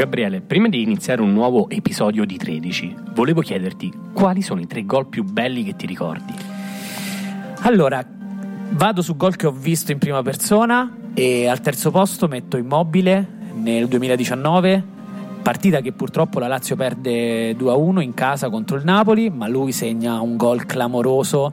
Gabriele, prima di iniziare un nuovo episodio di 13, volevo chiederti quali sono i tre gol più belli che ti ricordi? Allora, vado su gol che ho visto in prima persona e al terzo posto metto Immobile nel 2019, partita che purtroppo la Lazio perde 2-1 in casa contro il Napoli, ma lui segna un gol clamoroso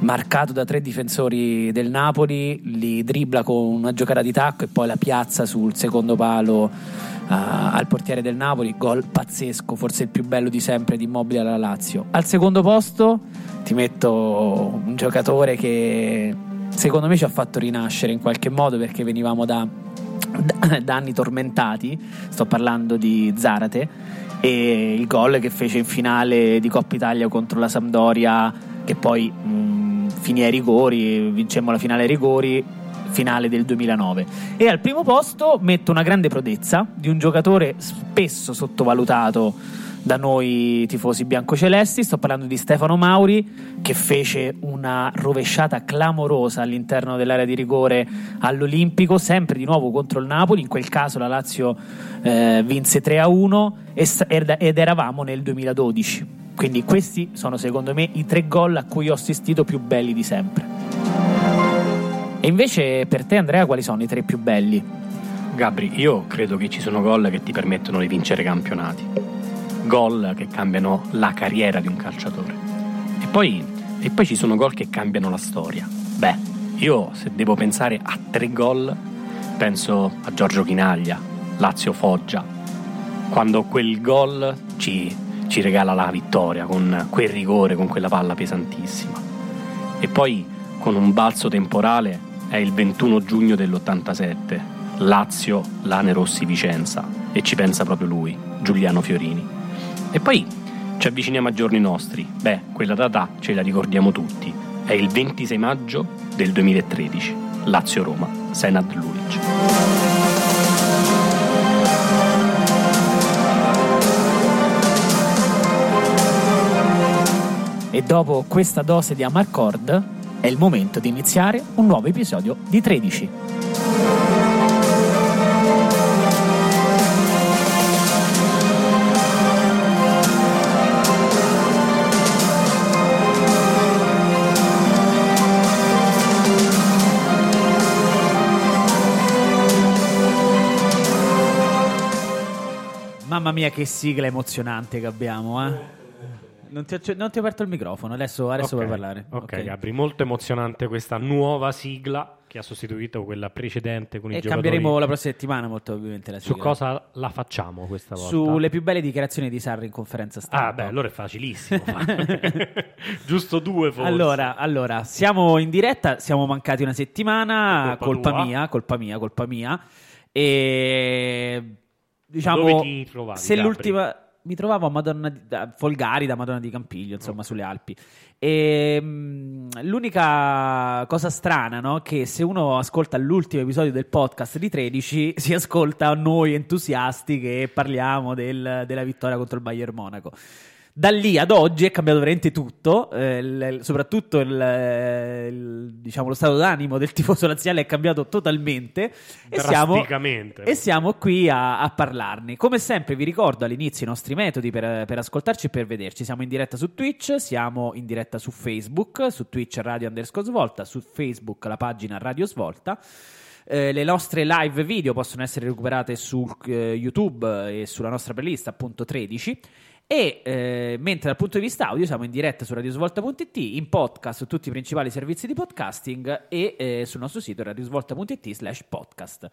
marcato da tre difensori del Napoli, li dribbla con una giocata di tacco e poi la piazza sul secondo palo al portiere del Napoli, gol pazzesco, forse il più bello di sempre di Immobile alla Lazio. Al secondo posto ti metto un giocatore che secondo me ci ha fatto rinascere in qualche modo perché venivamo da, da, anni tormentati, sto parlando di Zarate e il gol che fece in finale di Coppa Italia contro la Sampdoria che poi mh, finì ai rigori, vincemmo la finale ai rigori finale del 2009. E al primo posto metto una grande prodezza di un giocatore spesso sottovalutato da noi tifosi biancocelesti. Sto parlando di Stefano Mauri che fece una rovesciata clamorosa all'interno dell'area di rigore all'Olimpico, sempre di nuovo contro il Napoli. In quel caso la Lazio eh, vinse 3 a 1 ed eravamo nel 2012. Quindi questi sono secondo me i tre gol a cui ho assistito più belli di sempre. E invece per te Andrea quali sono i tre più belli? Gabri, io credo che ci sono gol che ti permettono di vincere campionati. Gol che cambiano la carriera di un calciatore. E poi, e poi ci sono gol che cambiano la storia. Beh, io se devo pensare a tre gol, penso a Giorgio Chinaglia, Lazio Foggia. Quando quel gol ci, ci regala la vittoria con quel rigore, con quella palla pesantissima. E poi con un balzo temporale è il 21 giugno dell'87, Lazio, Lane Rossi Vicenza. E ci pensa proprio lui, Giuliano Fiorini. E poi ci avviciniamo a giorni nostri, beh, quella data ce la ricordiamo tutti, è il 26 maggio del 2013, Lazio-Roma, Senad Lulic. E dopo questa dose di Amarcord è il momento di iniziare un nuovo episodio di 13. Mamma mia che sigla emozionante che abbiamo, eh? Non ti, ho, non ti, ho, aperto il microfono, adesso, adesso okay. puoi parlare. Ok, okay. Gabri, molto emozionante questa nuova sigla che ha sostituito quella precedente con i e giocatori. cambieremo la prossima settimana molto ovviamente la sigla. Su cosa la facciamo questa volta? Sulle più belle dichiarazioni di Sarri in conferenza stampa. Ah, beh, allora è facilissimo. Giusto due forse. Allora, allora, siamo in diretta, siamo mancati una settimana, colpa, colpa mia, colpa mia, colpa mia. E diciamo, trovavi, se Gabri? l'ultima mi trovavo a Madonna di, a Folgari da Madonna di Campiglio, insomma, sulle Alpi. E mh, l'unica cosa strana, no? Che se uno ascolta l'ultimo episodio del podcast di 13, si ascolta noi entusiasti che parliamo del, della vittoria contro il Bayern Monaco. Da lì ad oggi è cambiato veramente tutto, eh, il- soprattutto il, il- diciamo, lo stato d'animo del tifoso laziale è cambiato totalmente e siamo, e siamo qui a, a parlarne. Come sempre vi ricordo all'inizio i nostri metodi per, per ascoltarci e per vederci. Siamo in diretta su Twitch, siamo in diretta su Facebook, su Twitch Radio underscore Svolta, su Facebook la pagina Radio Svolta. Eh, le nostre live video possono essere recuperate su eh, YouTube e sulla nostra playlist appunto 13 e eh, mentre dal punto di vista audio siamo in diretta su radiosvolta.it, in podcast su tutti i principali servizi di podcasting e eh, sul nostro sito radiosvolta.it slash podcast.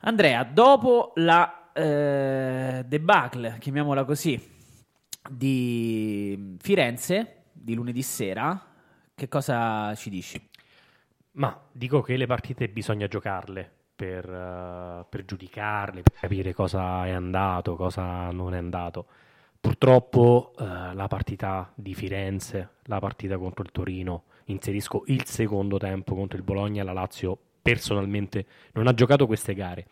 Andrea, dopo la eh, debacle, chiamiamola così, di Firenze di lunedì sera, che cosa ci dici? Ma dico che le partite bisogna giocarle per, eh, per giudicarle, per capire cosa è andato, cosa non è andato. Purtroppo eh, la partita di Firenze, la partita contro il Torino, inserisco il secondo tempo contro il Bologna, la Lazio personalmente non ha giocato queste gare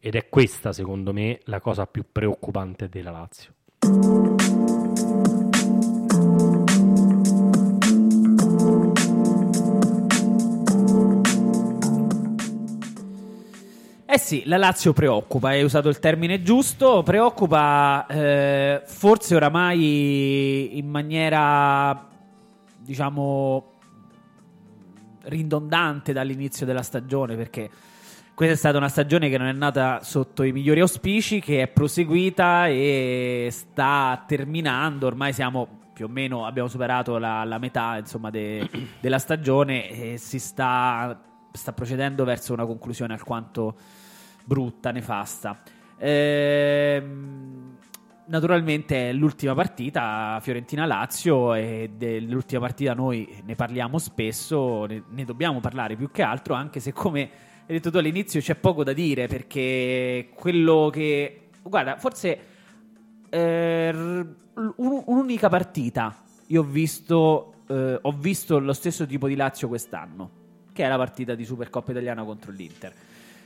ed è questa secondo me la cosa più preoccupante della Lazio. Eh sì, la Lazio preoccupa, hai usato il termine giusto, preoccupa eh, forse oramai in maniera, diciamo, ridondante dall'inizio della stagione, perché questa è stata una stagione che non è nata sotto i migliori auspici, che è proseguita e sta terminando, ormai siamo più o meno, abbiamo superato la, la metà insomma, de- della stagione e si sta, sta procedendo verso una conclusione alquanto brutta, nefasta. Ehm, naturalmente è l'ultima partita Fiorentina-Lazio e dell'ultima partita noi ne parliamo spesso, ne, ne dobbiamo parlare più che altro, anche se come hai detto tu all'inizio c'è poco da dire perché quello che... Guarda, forse eh, un- un'unica partita io ho visto, eh, ho visto lo stesso tipo di Lazio quest'anno, che è la partita di Supercoppa italiana contro l'Inter.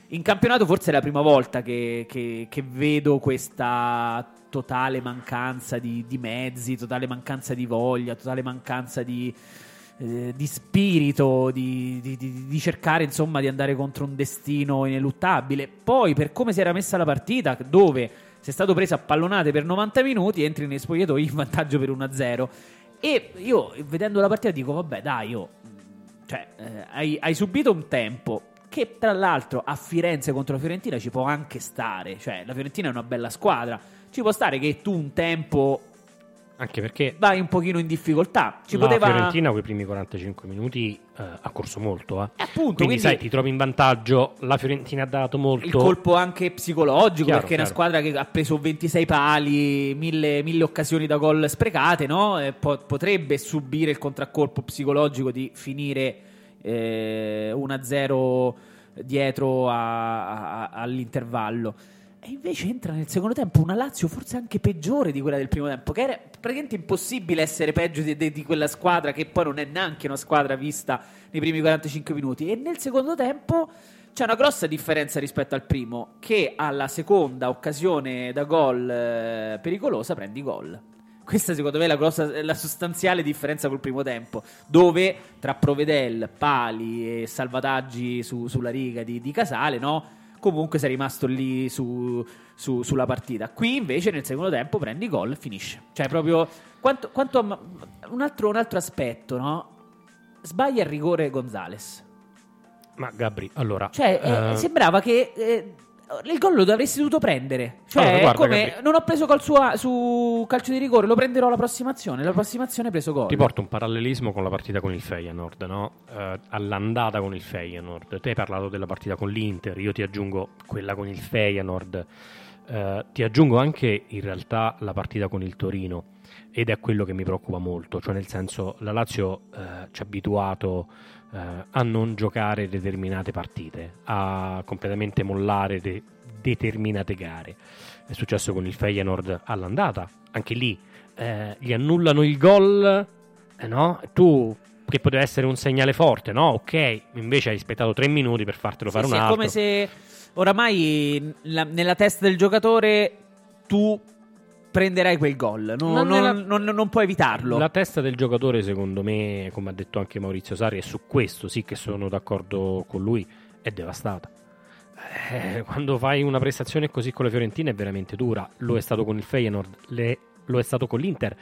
In campionato forse è la prima volta che, che- che vedo questa totale mancanza di, di mezzi, totale mancanza di voglia, totale mancanza di, eh, di spirito, di, di- cercare insomma di andare contro un destino ineluttabile. Poi per come si era messa la partita, dove sei stato preso a pallonate per 90 minuti, entri nei spogliatoi in vantaggio per 1-0. E io vedendo la partita dico, vabbè dai, io cioè, eh, hai, hai subito un tempo che tra l'altro a Firenze contro la Fiorentina ci può anche stare. Cioè, la Fiorentina è una bella squadra. Ci può stare che tu un tempo Anche perché vai un pochino in difficoltà. Ci la poteva Fiorentina quei primi 45 minuti eh, ha corso molto. Eh. appunto, quindi, quindi sai, ti trovi in vantaggio. La Fiorentina ha dato molto. il colpo anche psicologico Chiaro, perché è una chiaro. squadra che ha preso 26 pali, mille, mille occasioni da gol sprecate, no? E po- potrebbe subire il contraccolpo psicologico di finire eh, 1-0 dietro a- a- all'intervallo. E invece entra nel secondo tempo una Lazio forse anche peggiore di quella del primo tempo, che era praticamente impossibile essere peggio di, di- di quella squadra, che poi non è neanche una squadra vista nei primi 45 minuti. E nel secondo tempo c'è una grossa differenza rispetto al primo, che alla seconda occasione da gol eh, pericolosa prendi gol. Questa secondo me è la, grossa- la sostanziale differenza col primo tempo, dove tra Provedel, pali e salvataggi su- sulla riga di, di Casale, no? comunque sei rimasto lì su- su- sulla partita. Qui invece nel secondo tempo prendi gol e finisce. Cioè proprio quanto, quanto un, altro, un altro aspetto, no? Sbaglia il rigore Gonzales. Ma Gabri, allora. Cioè, eh, eh, sembrava che eh, il gol lo avresti dovuto prendere. Cioè, Allora, guarda, come Gabri. non ho preso col suo, su calcio di rigore, lo prenderò la prossima azione. La prossima azione hai preso gol. Ti porto un parallelismo con la partita con il Feyenoord, no? Eh, all'andata con il Feyenoord. Te hai parlato della partita con l'Inter, io ti aggiungo quella con il Feyenoord. Eh, ti aggiungo anche in realtà la partita con il Torino ed è quello che mi preoccupa molto, cioè nel senso la Lazio eh, ci ha abituato eh, a non giocare determinate partite, a completamente mollare de- determinate gare. È successo con il Feyenoord all'andata, anche lì eh, gli annullano il gol, eh, no? Tu che poteva essere un segnale forte, no? Ok, invece hai aspettato tre minuti per fartelo Sì, fare sì, un è altro. come se oramai la- nella testa del giocatore tu prenderai quel gol, non, Non non, nella- non- non puoi evitarlo. La testa del giocatore, secondo me, come ha detto anche Maurizio Sarri, e su questo sì che sono d'accordo con lui, è devastata. Eh, quando fai una prestazione così con la Fiorentina è veramente dura. Lo è stato con il Feyenoord, le- lo è stato con l'Inter,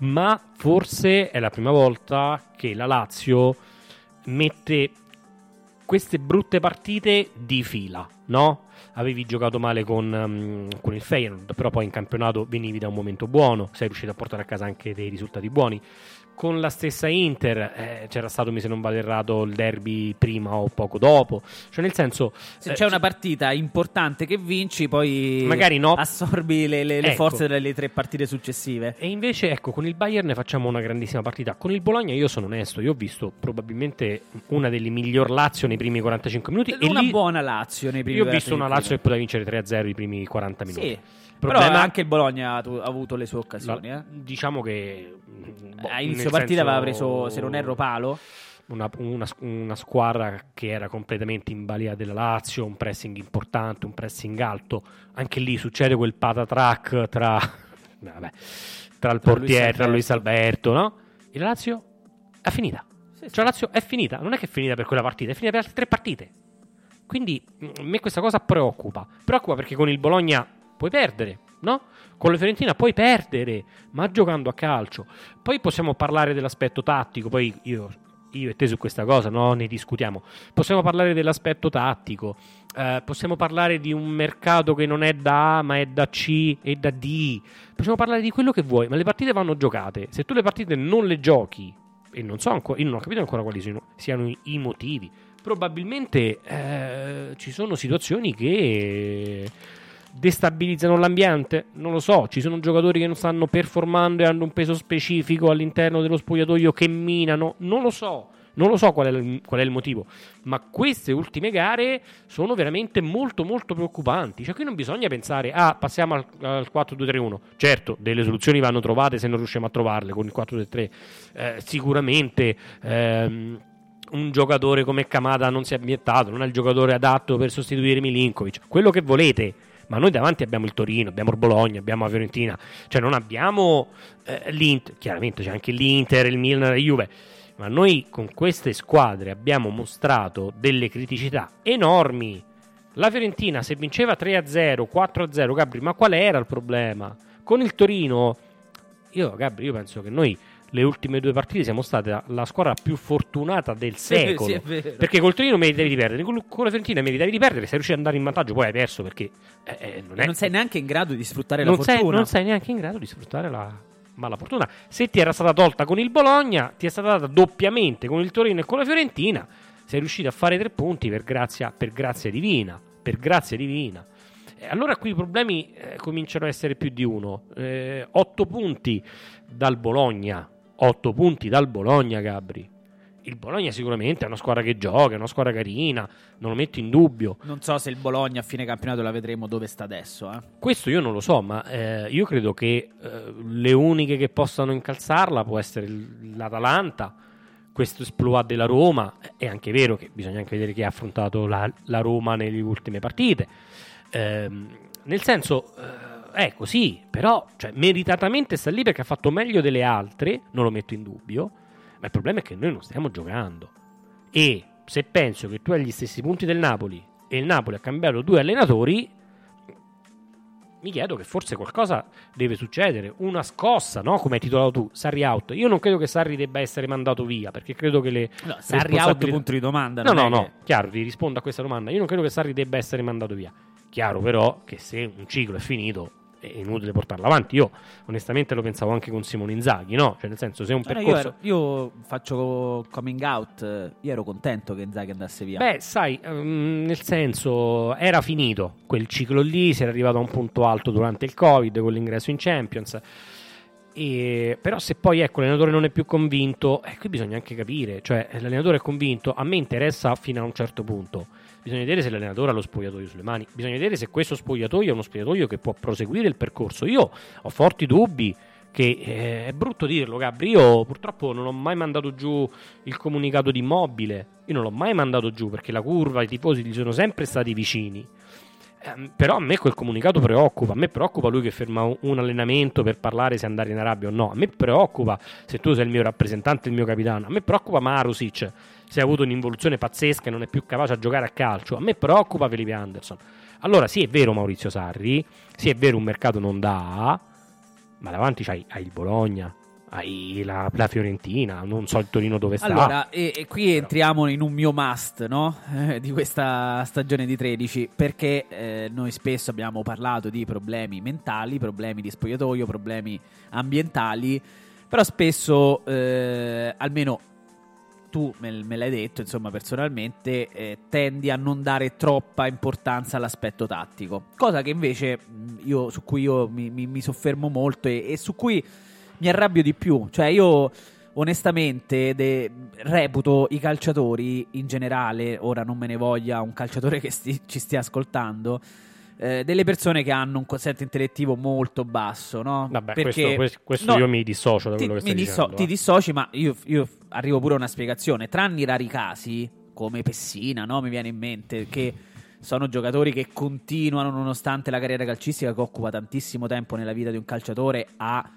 ma forse è la prima volta che la Lazio mette queste brutte partite di fila, no? Avevi giocato male con, um, con il Feyenoord, però poi in campionato venivi da un momento buono, sei riuscito a portare a casa anche dei risultati buoni. Con la stessa Inter eh, c'era stato, mi se non vado errato, il derby prima o poco dopo. Cioè, nel senso, Se eh, c'è una partita importante che vinci, poi Magari no. assorbi le, le- le Ecco. forze delle tre partite successive. E invece, ecco, con il Bayern facciamo una grandissima partita. Con il Bologna, io sono onesto, io ho visto probabilmente una delle miglior Lazio nei primi 45 minuti. e una lì buona Lazio nei primi io ho visto una minuti. Lazio che poteva vincere 3-0 i primi 40 minuti. Sì. Il Però problema- anche il Bologna ha, tu- ha avuto le sue occasioni. La- eh. Diciamo che boh, A inizio partita senso- aveva preso, se non erro, palo. una, una- una squadra che era completamente in balia della Lazio, un pressing importante, un pressing alto. Anche lì succede quel patatrack tra, vabbè, tra il Tra portiere, Luis tra Luis Alberto, no? E la Lazio è finita. Sì, Cioè la Lazio è finita, non è che è finita per quella partita, è finita per altre tre partite. Quindi mm, a me questa cosa preoccupa. Preoccupa perché con il Bologna puoi perdere, no? Con la Fiorentina puoi perdere, ma giocando a calcio. Poi possiamo parlare dell'aspetto tattico, poi io, io e te su questa cosa no? ne discutiamo. Possiamo parlare dell'aspetto tattico, eh, possiamo parlare di un mercato che non è da A ma è da C e da D. Possiamo parlare di quello che vuoi, ma le partite vanno giocate. Se tu le partite non le giochi, e non so ancora, io non ho capito ancora quali siano, siano i, i motivi. Probabilmente eh, ci sono situazioni che destabilizzano l'ambiente, non lo so, ci sono giocatori che non stanno performando e hanno un peso specifico all'interno dello spogliatoio che minano, non lo so. Non lo so qual è, il, qual è il motivo, ma queste ultime gare sono veramente molto molto preoccupanti. Cioè qui non bisogna pensare, ah, passiamo al, al 4-2-3-1. Certo, delle soluzioni vanno trovate se non riusciamo a trovarle con il 4-2-3. Eh, sicuramente ehm, un giocatore come Kamada non si è ambientato, non è il giocatore adatto per sostituire Milinkovic. Quello che volete, ma noi davanti abbiamo il Torino, abbiamo il Bologna, abbiamo la Fiorentina, cioè non abbiamo eh, l'Inter, chiaramente c'è anche l'Inter, il Milan la Juve, ma noi con queste squadre abbiamo mostrato delle criticità enormi. La Fiorentina se vinceva 3-0, 4-0, Gabri, ma qual era il problema? Con il Torino, io Gabri, io penso che noi le ultime due partite siamo state la, squadra più fortunata del secolo. sì, perché col Torino meritavi di perdere, con, la Fiorentina meritavi di perdere, sei riuscito ad andare in vantaggio, poi hai perso perché eh, eh, non, è, Non sei neanche in grado di sfruttare non la sei, fortuna. non sei neanche in grado di sfruttare la mala fortuna. Se ti era stata tolta con il Bologna, ti è stata data doppiamente con il Torino e con la Fiorentina. Sei riuscito a fare tre punti per grazia, per grazia divina. Per grazia divina. Allora qui i problemi eh, cominciano a essere più di uno. Eh, otto punti dal Bologna. Otto punti dal Bologna, Gabri. Il Bologna sicuramente è una squadra che gioca, è una squadra carina, non lo metto in dubbio. Non so se il Bologna a fine campionato la vedremo dove sta adesso. eh. Questo io non lo so, ma eh, io credo che eh, le uniche che possano incalzarla può essere l'Atalanta, questo esploit della Roma. È anche vero che bisogna anche vedere chi ha affrontato la, la Roma nelle ultime partite. Ehm, nel senso, eh, ecco sì, però cioè, meritatamente sta lì perché ha fatto meglio delle altre, non lo metto in dubbio, ma il problema è che noi non stiamo giocando. E se penso che tu hai gli stessi punti del Napoli e il Napoli ha cambiato due allenatori, mi chiedo che forse qualcosa deve succedere, una scossa, no? Come hai titolato tu, Sarri out. Io non credo che Sarri debba essere mandato via, perché credo che le No, Sarri out, responsabilità- punto di domanda. No, no, no, che- chiaro, ti rispondo a questa domanda. Io non credo che Sarri debba essere mandato via. Chiaro però che se un ciclo è finito è inutile portarlo avanti. Io onestamente lo pensavo anche con Simone Inzaghi, no? Cioè nel senso se un Allora, io, percorso... ero- io faccio coming out. Io ero contento che Inzaghi andasse via. Beh, sai, ehm, nel senso, era finito quel ciclo lì, si era arrivato a un punto alto durante il Covid con l'ingresso in Champions. E- però se poi ecco l'allenatore non è più convinto, eh, qui bisogna anche capire, cioè l'allenatore è convinto, a me interessa fino a un certo punto. Bisogna vedere se l'allenatore ha lo spogliatoio sulle mani, bisogna vedere se questo spogliatoio è uno spogliatoio che può proseguire il percorso. Io ho forti dubbi che eh, è brutto dirlo, Gabri. Io purtroppo non ho mai mandato giù il comunicato di immobile. Io non l'ho mai mandato giù perché la curva, i tifosi gli sono sempre stati vicini. Ehm, però a me quel comunicato preoccupa. A me preoccupa lui che ferma un, allenamento per parlare se andare in Arabia o no. A me preoccupa se tu sei il mio rappresentante, il mio capitano. A me preoccupa Marusic se ha avuto un'involuzione pazzesca e non è più capace a giocare a calcio. A me preoccupa Felipe Anderson. Allora, sì, è vero Maurizio Sarri, sì, è vero un mercato non dà, ma davanti c'hai, hai il Bologna, hai la, la, Fiorentina, non so il Torino dove sta. Allora, e, e qui Però. entriamo in un mio must no? eh, di questa stagione di 13, perché eh, noi spesso abbiamo parlato di problemi mentali, problemi di spogliatoio, problemi ambientali, però spesso, eh, almeno tu me, me, l'hai detto, insomma, personalmente, eh, tendi a non dare troppa importanza all'aspetto tattico. Cosa che invece io, su cui io mi, mi, mi soffermo molto e, e, su cui mi arrabbio di più. Cioè, io onestamente de, reputo i calciatori in generale, ora non me ne voglia un calciatore che sti, ci stia ascoltando eh, delle persone che hanno un quoziente intellettivo molto basso, no? Vabbè, Perché, questo, questo no, io mi dissocio da quello ti, che stai disso- Ti dissoci, ma io, io, arrivo pure a una spiegazione. Tranne i rari casi, come Pessina, no? Mi viene in mente che sono giocatori che continuano, nonostante la carriera calcistica che occupa tantissimo tempo nella vita di un calciatore, a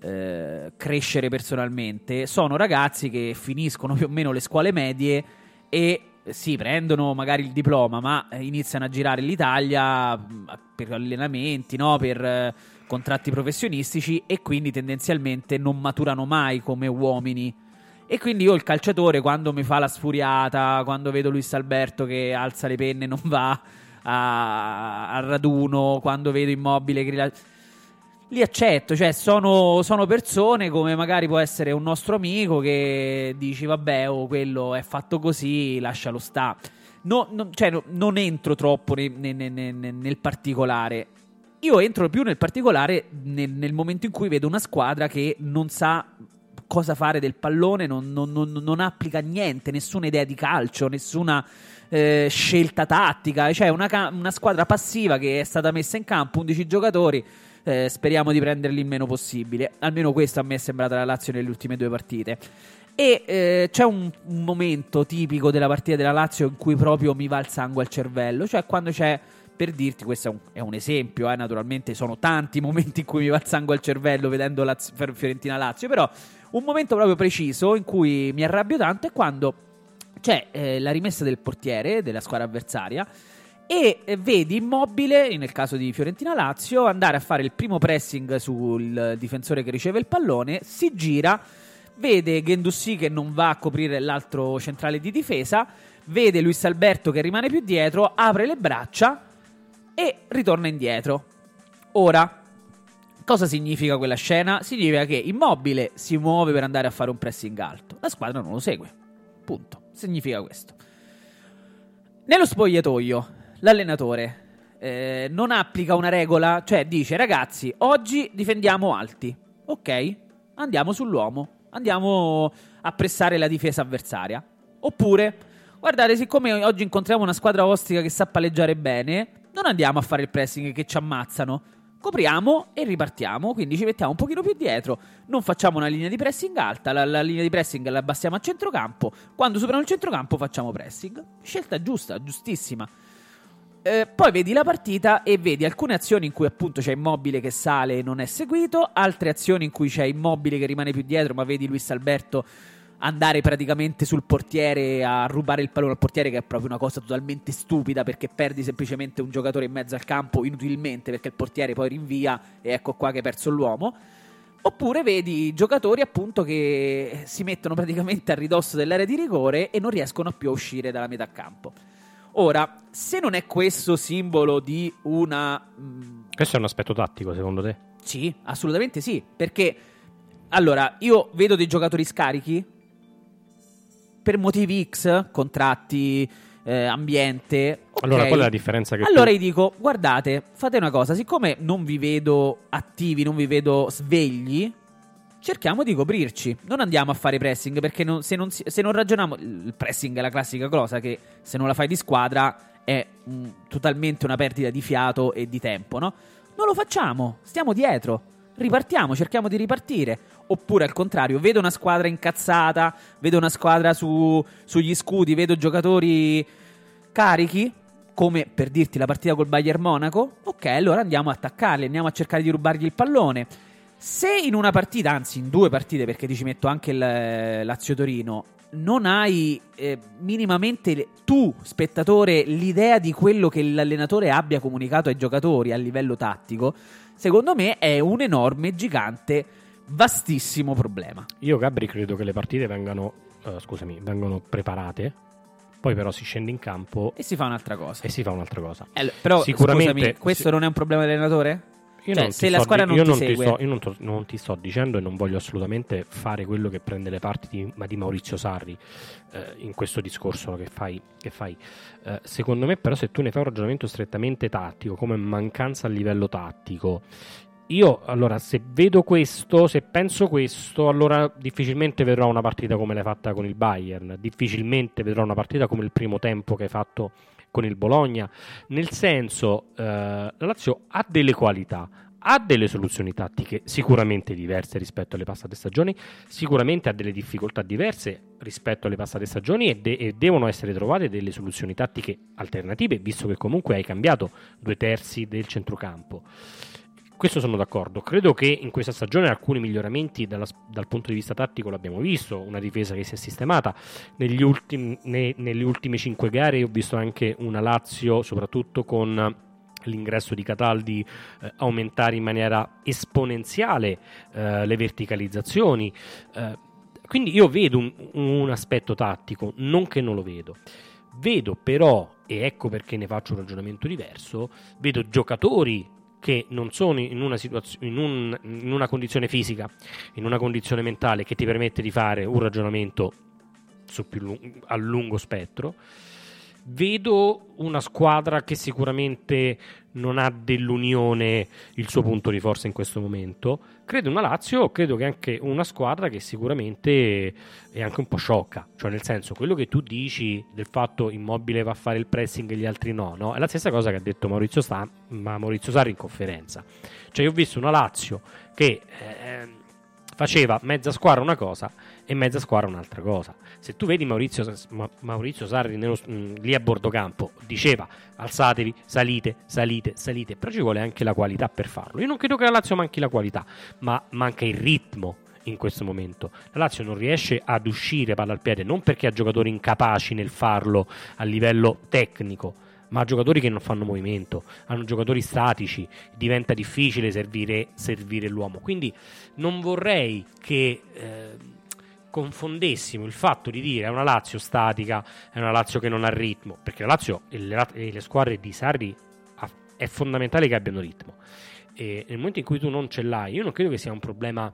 eh, crescere personalmente. Sono ragazzi che finiscono più o meno le scuole medie e sì, prendono magari il diploma, ma eh, iniziano a girare l'Italia mm, per allenamenti, no? per eh, contratti professionistici e quindi tendenzialmente non maturano mai come uomini. E quindi io il calciatore quando mi fa la sfuriata, quando vedo Luis Alberto che alza le penne e non va a, raduno, quando vedo Immobile che li accetto, cioè sono, sono, persone come magari può essere un nostro amico che dici vabbè oh, quello è fatto così, lascialo sta. No, no, cioè, no, non entro troppo ne, ne, ne, nel particolare. Io entro più nel particolare nel, nel, momento in cui vedo una squadra che non sa cosa fare del pallone, non, non, non applica niente, nessuna idea di calcio, nessuna eh, scelta tattica. Cioè una, una squadra passiva che è stata messa in campo, 11 giocatori eh, speriamo di prenderli il meno possibile. Almeno questo a me è sembrata la Lazio nelle ultime due partite. E eh, c'è un, un, momento tipico della partita della Lazio in cui proprio mi va il sangue al cervello, cioè quando c'è, per dirti, questo è un, è un esempio, eh, naturalmente sono tanti momenti in cui mi va il sangue al cervello vedendo la Fiorentina-Lazio, però un momento proprio preciso in cui mi arrabbio tanto è quando c'è eh, la rimessa del portiere della squadra avversaria e vedi immobile, nel caso di Fiorentina Lazio, andare a fare il primo pressing sul difensore che riceve il pallone, si gira, vede Gendussi che non va a coprire l'altro centrale di difesa, vede Luis Alberto che rimane più dietro, apre le braccia e ritorna indietro. Ora, cosa significa quella scena? Significa che Immobile si muove per andare a fare un pressing alto, la squadra non lo segue. Punto. Significa questo. Nello spogliatoio l'allenatore eh, non applica una regola, cioè dice ragazzi, oggi difendiamo alti, ok? Andiamo sull'uomo, andiamo a pressare la difesa avversaria. Oppure, guardate, siccome oggi incontriamo una squadra ostica che sa palleggiare bene, non andiamo a fare il pressing che ci ammazzano. Copriamo e ripartiamo, quindi ci mettiamo un pochino più dietro, non facciamo una linea di pressing alta, la, la linea di pressing la abbassiamo a centrocampo, quando superano il centrocampo facciamo pressing. Scelta giusta, giustissima. Eh, poi vedi la partita e vedi alcune azioni in cui appunto c'è Immobile che sale e non è seguito, altre azioni in cui c'è Immobile che rimane più dietro, ma vedi Luis Alberto andare praticamente sul portiere a rubare il pallone al portiere che è proprio una cosa totalmente stupida perché perdi semplicemente un giocatore in mezzo al campo inutilmente perché il portiere poi rinvia e ecco qua che hai perso l'uomo. Oppure vedi giocatori appunto che si mettono praticamente a ridosso dell'area di rigore e non riescono più a uscire dalla metà campo. Ora, se non è questo simbolo di una... Mm, questo è un aspetto tattico, secondo te? Sì, assolutamente sì. Perché, allora, io vedo dei giocatori scarichi per motivi X, contratti, eh, ambiente. Okay. Allora, qual è la differenza che Allora tu... io dico, guardate, fate una cosa, siccome non vi vedo attivi, non vi vedo svegli, cerchiamo di coprirci. Non andiamo a fare pressing perché non, se, non, se, non, ragioniamo. Il pressing è la classica cosa che se non la fai di squadra è mh, totalmente una perdita di fiato e di tempo, no? Non lo facciamo, stiamo dietro. Ripartiamo, cerchiamo di ripartire. Oppure al contrario, vedo una squadra incazzata, vedo una squadra su, sugli scudi, vedo giocatori carichi. come per dirti la partita col Bayern Monaco, ok, allora andiamo a attaccarli, andiamo a cercare di rubargli il pallone. Se in una partita, anzi in due partite, perché ti ci metto anche il eh, Lazio-Torino, non hai eh, minimamente tu, spettatore, l'idea di quello che l'allenatore abbia comunicato ai giocatori a livello tattico, secondo me è un enorme, gigante, vastissimo problema. Io, Gabri, credo che le partite vengano, uh, scusami, vengano preparate. Poi però si scende in campo e si fa un'altra cosa. E si fa un'altra cosa. Eh, però Sicuramente, scusami, questo si... non è un problema dell'allenatore? Io cioè, se la squadra di, non, ti non, ti sto, io non, to, non, ti sto dicendo e non voglio assolutamente fare quello che prende le parti di, ma di Maurizio Sarri eh, in questo discorso che fai. Che fai. Eh, secondo me, però, se tu ne fai un ragionamento strettamente tattico, come mancanza a livello tattico, io allora se vedo questo, se penso questo, allora difficilmente vedrò una partita come l'hai fatta con il Bayern, difficilmente vedrò una partita come il primo tempo che hai fatto con il Bologna, nel senso eh, la Lazio ha delle qualità, ha delle soluzioni tattiche sicuramente diverse rispetto alle passate stagioni, sicuramente ha delle difficoltà diverse rispetto alle passate stagioni e, de- e, devono essere trovate delle soluzioni tattiche alternative, visto che comunque hai cambiato due terzi del centrocampo. Questo sono d'accordo. Credo che in questa stagione alcuni miglioramenti dalla, dal punto di vista tattico l'abbiamo visto. Una difesa che si è sistemata. Ultimi, ne, nelle ultime cinque gare ho visto anche una Lazio, soprattutto con l'ingresso di Cataldi eh, aumentare in maniera esponenziale eh, le verticalizzazioni. Eh, quindi io vedo un, un aspetto tattico, non che non lo vedo. Vedo però, e ecco perché ne faccio un ragionamento diverso, vedo giocatori che non sono in una, situazio- in, un, in una condizione fisica, in una condizione mentale che ti permette di fare un ragionamento lung- a lungo spettro Vedo una squadra che sicuramente non ha dell'Unione il suo punto di forza in questo momento. Credo una Lazio, credo che anche una squadra che sicuramente è anche un po' sciocca. Cioè, nel senso, quello che tu dici del fatto immobile va a fare il pressing e gli altri no, no? È la stessa cosa che ha detto Maurizio, Sta- Sarri in conferenza. Cioè, io ho visto una Lazio che. Eh, faceva mezza squadra una cosa e mezza squadra un'altra cosa. Se tu vedi Maurizio, Maurizio Sarri nello, mm, lì a bordo campo, diceva alzatevi, salite, salite, salite, però ci vuole anche la qualità per farlo. Io non credo che la Lazio manchi la qualità, ma manca il ritmo in questo momento. La Lazio non riesce ad uscire palla al piede non perché ha giocatori incapaci nel farlo a livello tecnico, ma giocatori che non fanno movimento, hanno giocatori statici, diventa difficile servire, servire l'uomo. Quindi non vorrei che eh, confondessimo il fatto di dire è una Lazio statica, è una Lazio che non ha ritmo, perché la Lazio e le, le squadre di Sarri è fondamentale che abbiano ritmo. E nel momento in cui tu non ce l'hai, io non credo che sia un problema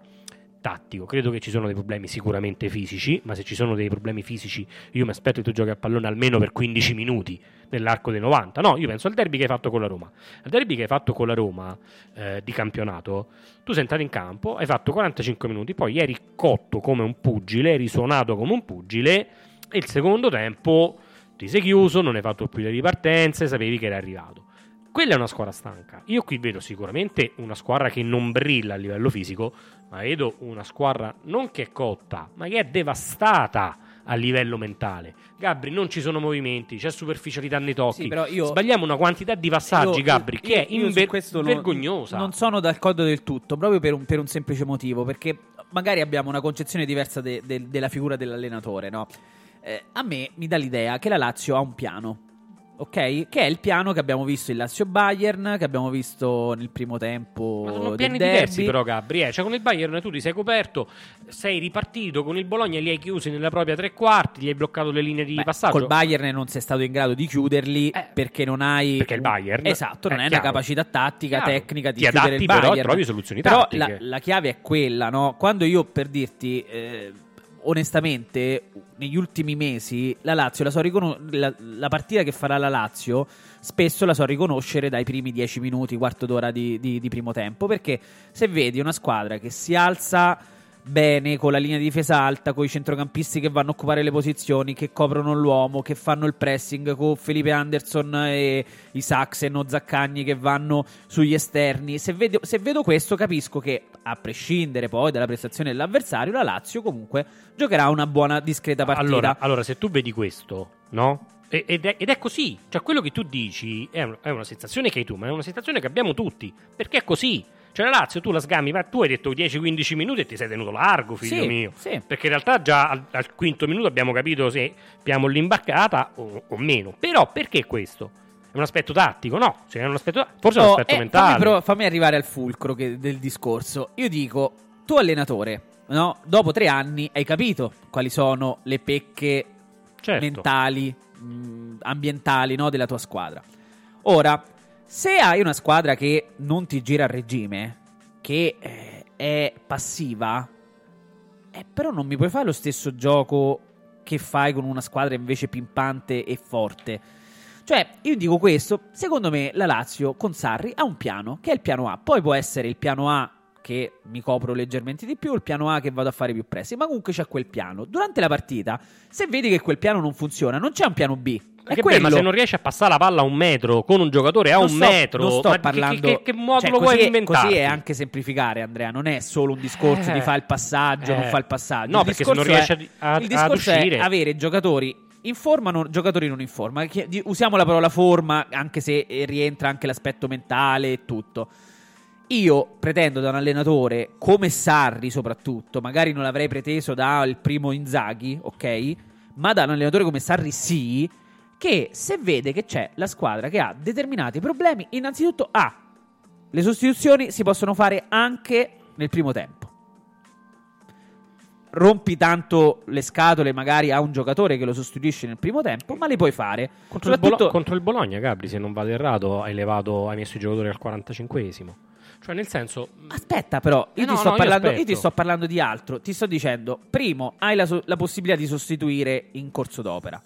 tattico. Credo che ci sono dei problemi sicuramente fisici, ma se ci sono dei problemi fisici, io mi aspetto che tu giochi a pallone almeno per 15 minuti nell'arco dei 90. No, io penso al derby che hai fatto con la Roma. Al derby che hai fatto con la Roma eh, di campionato, tu sei entrato in campo, hai fatto 45 minuti, poi eri cotto come un pugile, eri suonato come un pugile e il secondo tempo ti sei chiuso, non hai fatto più le ripartenze, sapevi che era arrivato. Quella è una squadra stanca. Io qui vedo sicuramente una squadra che non brilla a livello fisico, ma vedo una squadra non che è cotta, ma che è devastata a livello mentale. Gabri, non ci sono movimenti, c'è superficialità nei tocchi. Sì, io, Sbagliamo una quantità di passaggi, io, Gabri, io, che è inver- vergognosa. Non, non, sono d'accordo del tutto, proprio per un, per un, semplice motivo, perché magari abbiamo una concezione diversa de, de, della figura dell'allenatore, no? Eh, a me mi dà l'idea che la Lazio ha un piano ok? Che è il piano che abbiamo visto in Lazio Bayern, che abbiamo visto nel primo tempo. Ma sono piani diversi, però, Gabriele. Eh. Cioè, con il Bayern tu ti sei coperto, sei ripartito, con il Bologna li hai chiusi nella propria tre quarti, gli hai bloccato le linee di Beh, passaggio. Col Bayern non sei stato in grado di chiuderli eh, perché non hai. Perché il Bayern. Esatto, non hai una capacità tattica, chiaro. tecnica di ti chiudere adatti, il Bayern. Però trovi soluzioni però tattiche. La, la chiave è quella, no? Quando io per dirti. Eh, onestamente, negli ultimi mesi, la Lazio la, so riconos- la, la, partita che farà la Lazio spesso la so riconoscere dai primi dieci minuti, quarto d'ora di, di, di primo tempo. Perché se vedi una squadra che si alza bene con la linea di difesa alta, con i centrocampisti che vanno a occupare le posizioni, che coprono l'uomo, che fanno il pressing con Felipe Anderson e i Saxen o Zaccagni che vanno sugli esterni. Se vedo, se vedo questo capisco che a prescindere poi dalla prestazione dell'avversario, la Lazio comunque giocherà una buona, discreta partita. Allora, allora se tu vedi questo, no? Ed è, ed è così, cioè quello che tu dici è, un- è una sensazione che hai tu, ma è una sensazione che abbiamo tutti, perché è così. Cioè la Lazio tu la sgami, ma tu hai detto 10-15 minuti e ti sei tenuto largo, figlio Sì, mio. sì. Perché in realtà già al, al quinto minuto abbiamo capito se abbiamo l'imbarcata o, o meno. Però perché questo? È un aspetto tattico? No, se è un aspetto, forse è un Oh, aspetto eh, mentale. Fammi, però- fammi arrivare al fulcro che- del discorso. Io dico, tu allenatore, no? dopo tre anni hai capito quali sono le pecche Certo. mentali, mh, ambientali no, della tua squadra. Ora, se hai una squadra che non ti gira a regime, che eh, è passiva, eh, però non mi puoi fare lo stesso gioco che fai con una squadra invece pimpante e forte. Cioè, io dico questo, secondo me la Lazio con Sarri ha un piano, che è il piano A. Poi può essere il piano A che mi copro leggermente di più, il piano A che vado a fare più pressi, ma comunque c'è quel piano. Durante la partita, se vedi che quel piano non funziona, non c'è un piano B. È quello. ma se non riesci a passare la palla a un metro con un giocatore a Non un sto- metro, non sto parlando che, che, che modulo cioè, vuoi così inventarti? Così è anche semplificare, Andrea. Non è solo un discorso Eh. di fare il passaggio, non Eh. fa il passaggio. No, Il perché se non riesci è- a- a- il discorso ad uscire- è avere giocatori in forma, non- giocatori non in forma. Usiamo la parola forma, anche se eh, rientra anche l'aspetto mentale e tutto. Io pretendo da un allenatore come Sarri, soprattutto, magari non l'avrei preteso dal primo Inzaghi, ok? Ma da un allenatore come Sarri, sì. Che se vede che c'è la squadra che ha determinati problemi, innanzitutto A. Le sostituzioni si possono fare anche nel primo tempo. Rompi tanto le scatole magari a un giocatore che lo sostituisce nel primo tempo, ma le puoi fare. Contro il, Bolo- contro il Bologna, Gabri, se non vado errato, hai levato, hai messo i giocatori al 45esimo. Cioè, nel senso, Aspetta, però, io, Eh ti, no, sto no, io parlando, io aspetto. ti sto parlando di altro. Ti sto dicendo, primo, hai la, so- la possibilità di sostituire in corso d'opera.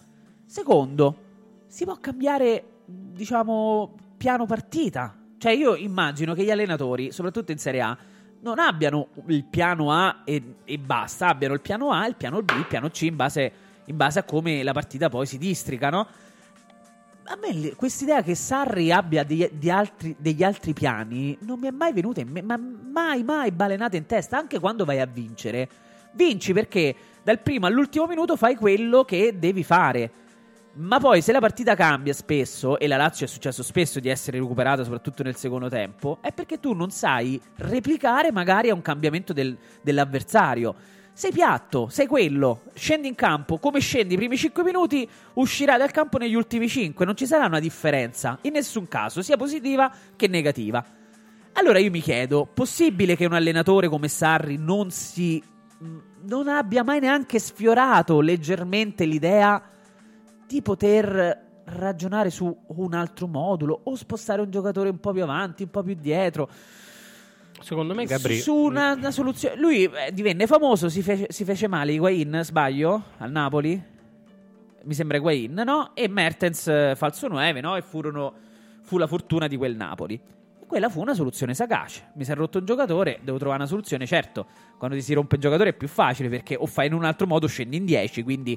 Secondo, si può cambiare, diciamo, piano partita. Cioè, io immagino che gli allenatori, soprattutto in Serie A, non abbiano il piano A e, e basta, abbiano il piano A, il piano B, il piano C in base, in base a come la partita poi si districa, no? A me questa idea che Sarri abbia degli, altri- degli altri piani non mi è mai venuta in mente, ma mai, mai balenata in testa, anche quando vai a vincere. Vinci perché dal primo all'ultimo minuto fai quello che devi fare. Ma poi se la partita cambia spesso, e la Lazio è successo spesso di essere recuperata soprattutto nel secondo tempo, è perché tu non sai replicare magari a un cambiamento del- dell'avversario. Sei piatto, sei quello, scendi in campo, come scendi i primi 5 minuti, uscirai dal campo negli ultimi 5, non ci sarà una differenza, in nessun caso, sia positiva che negativa. Allora io mi chiedo, possibile che un allenatore come Sarri non si mh, non abbia mai neanche sfiorato leggermente l'idea di poter ragionare su un altro modulo o spostare un giocatore un po' più avanti, un po' più dietro? secondo me, Gabri. Su una, una soluzione. Lui eh, divenne famoso, si fece, si fece male Higuain, sbaglio, al Napoli. Mi sembra Higuain, no? E Mertens eh, falso 9, no? E furono, fu la fortuna di quel Napoli. E quella fu una soluzione sagace. Mi si è rotto un giocatore, devo trovare una soluzione. Certo, quando ti si rompe un giocatore è più facile perché o fai in un altro modo o scendi in 10, quindi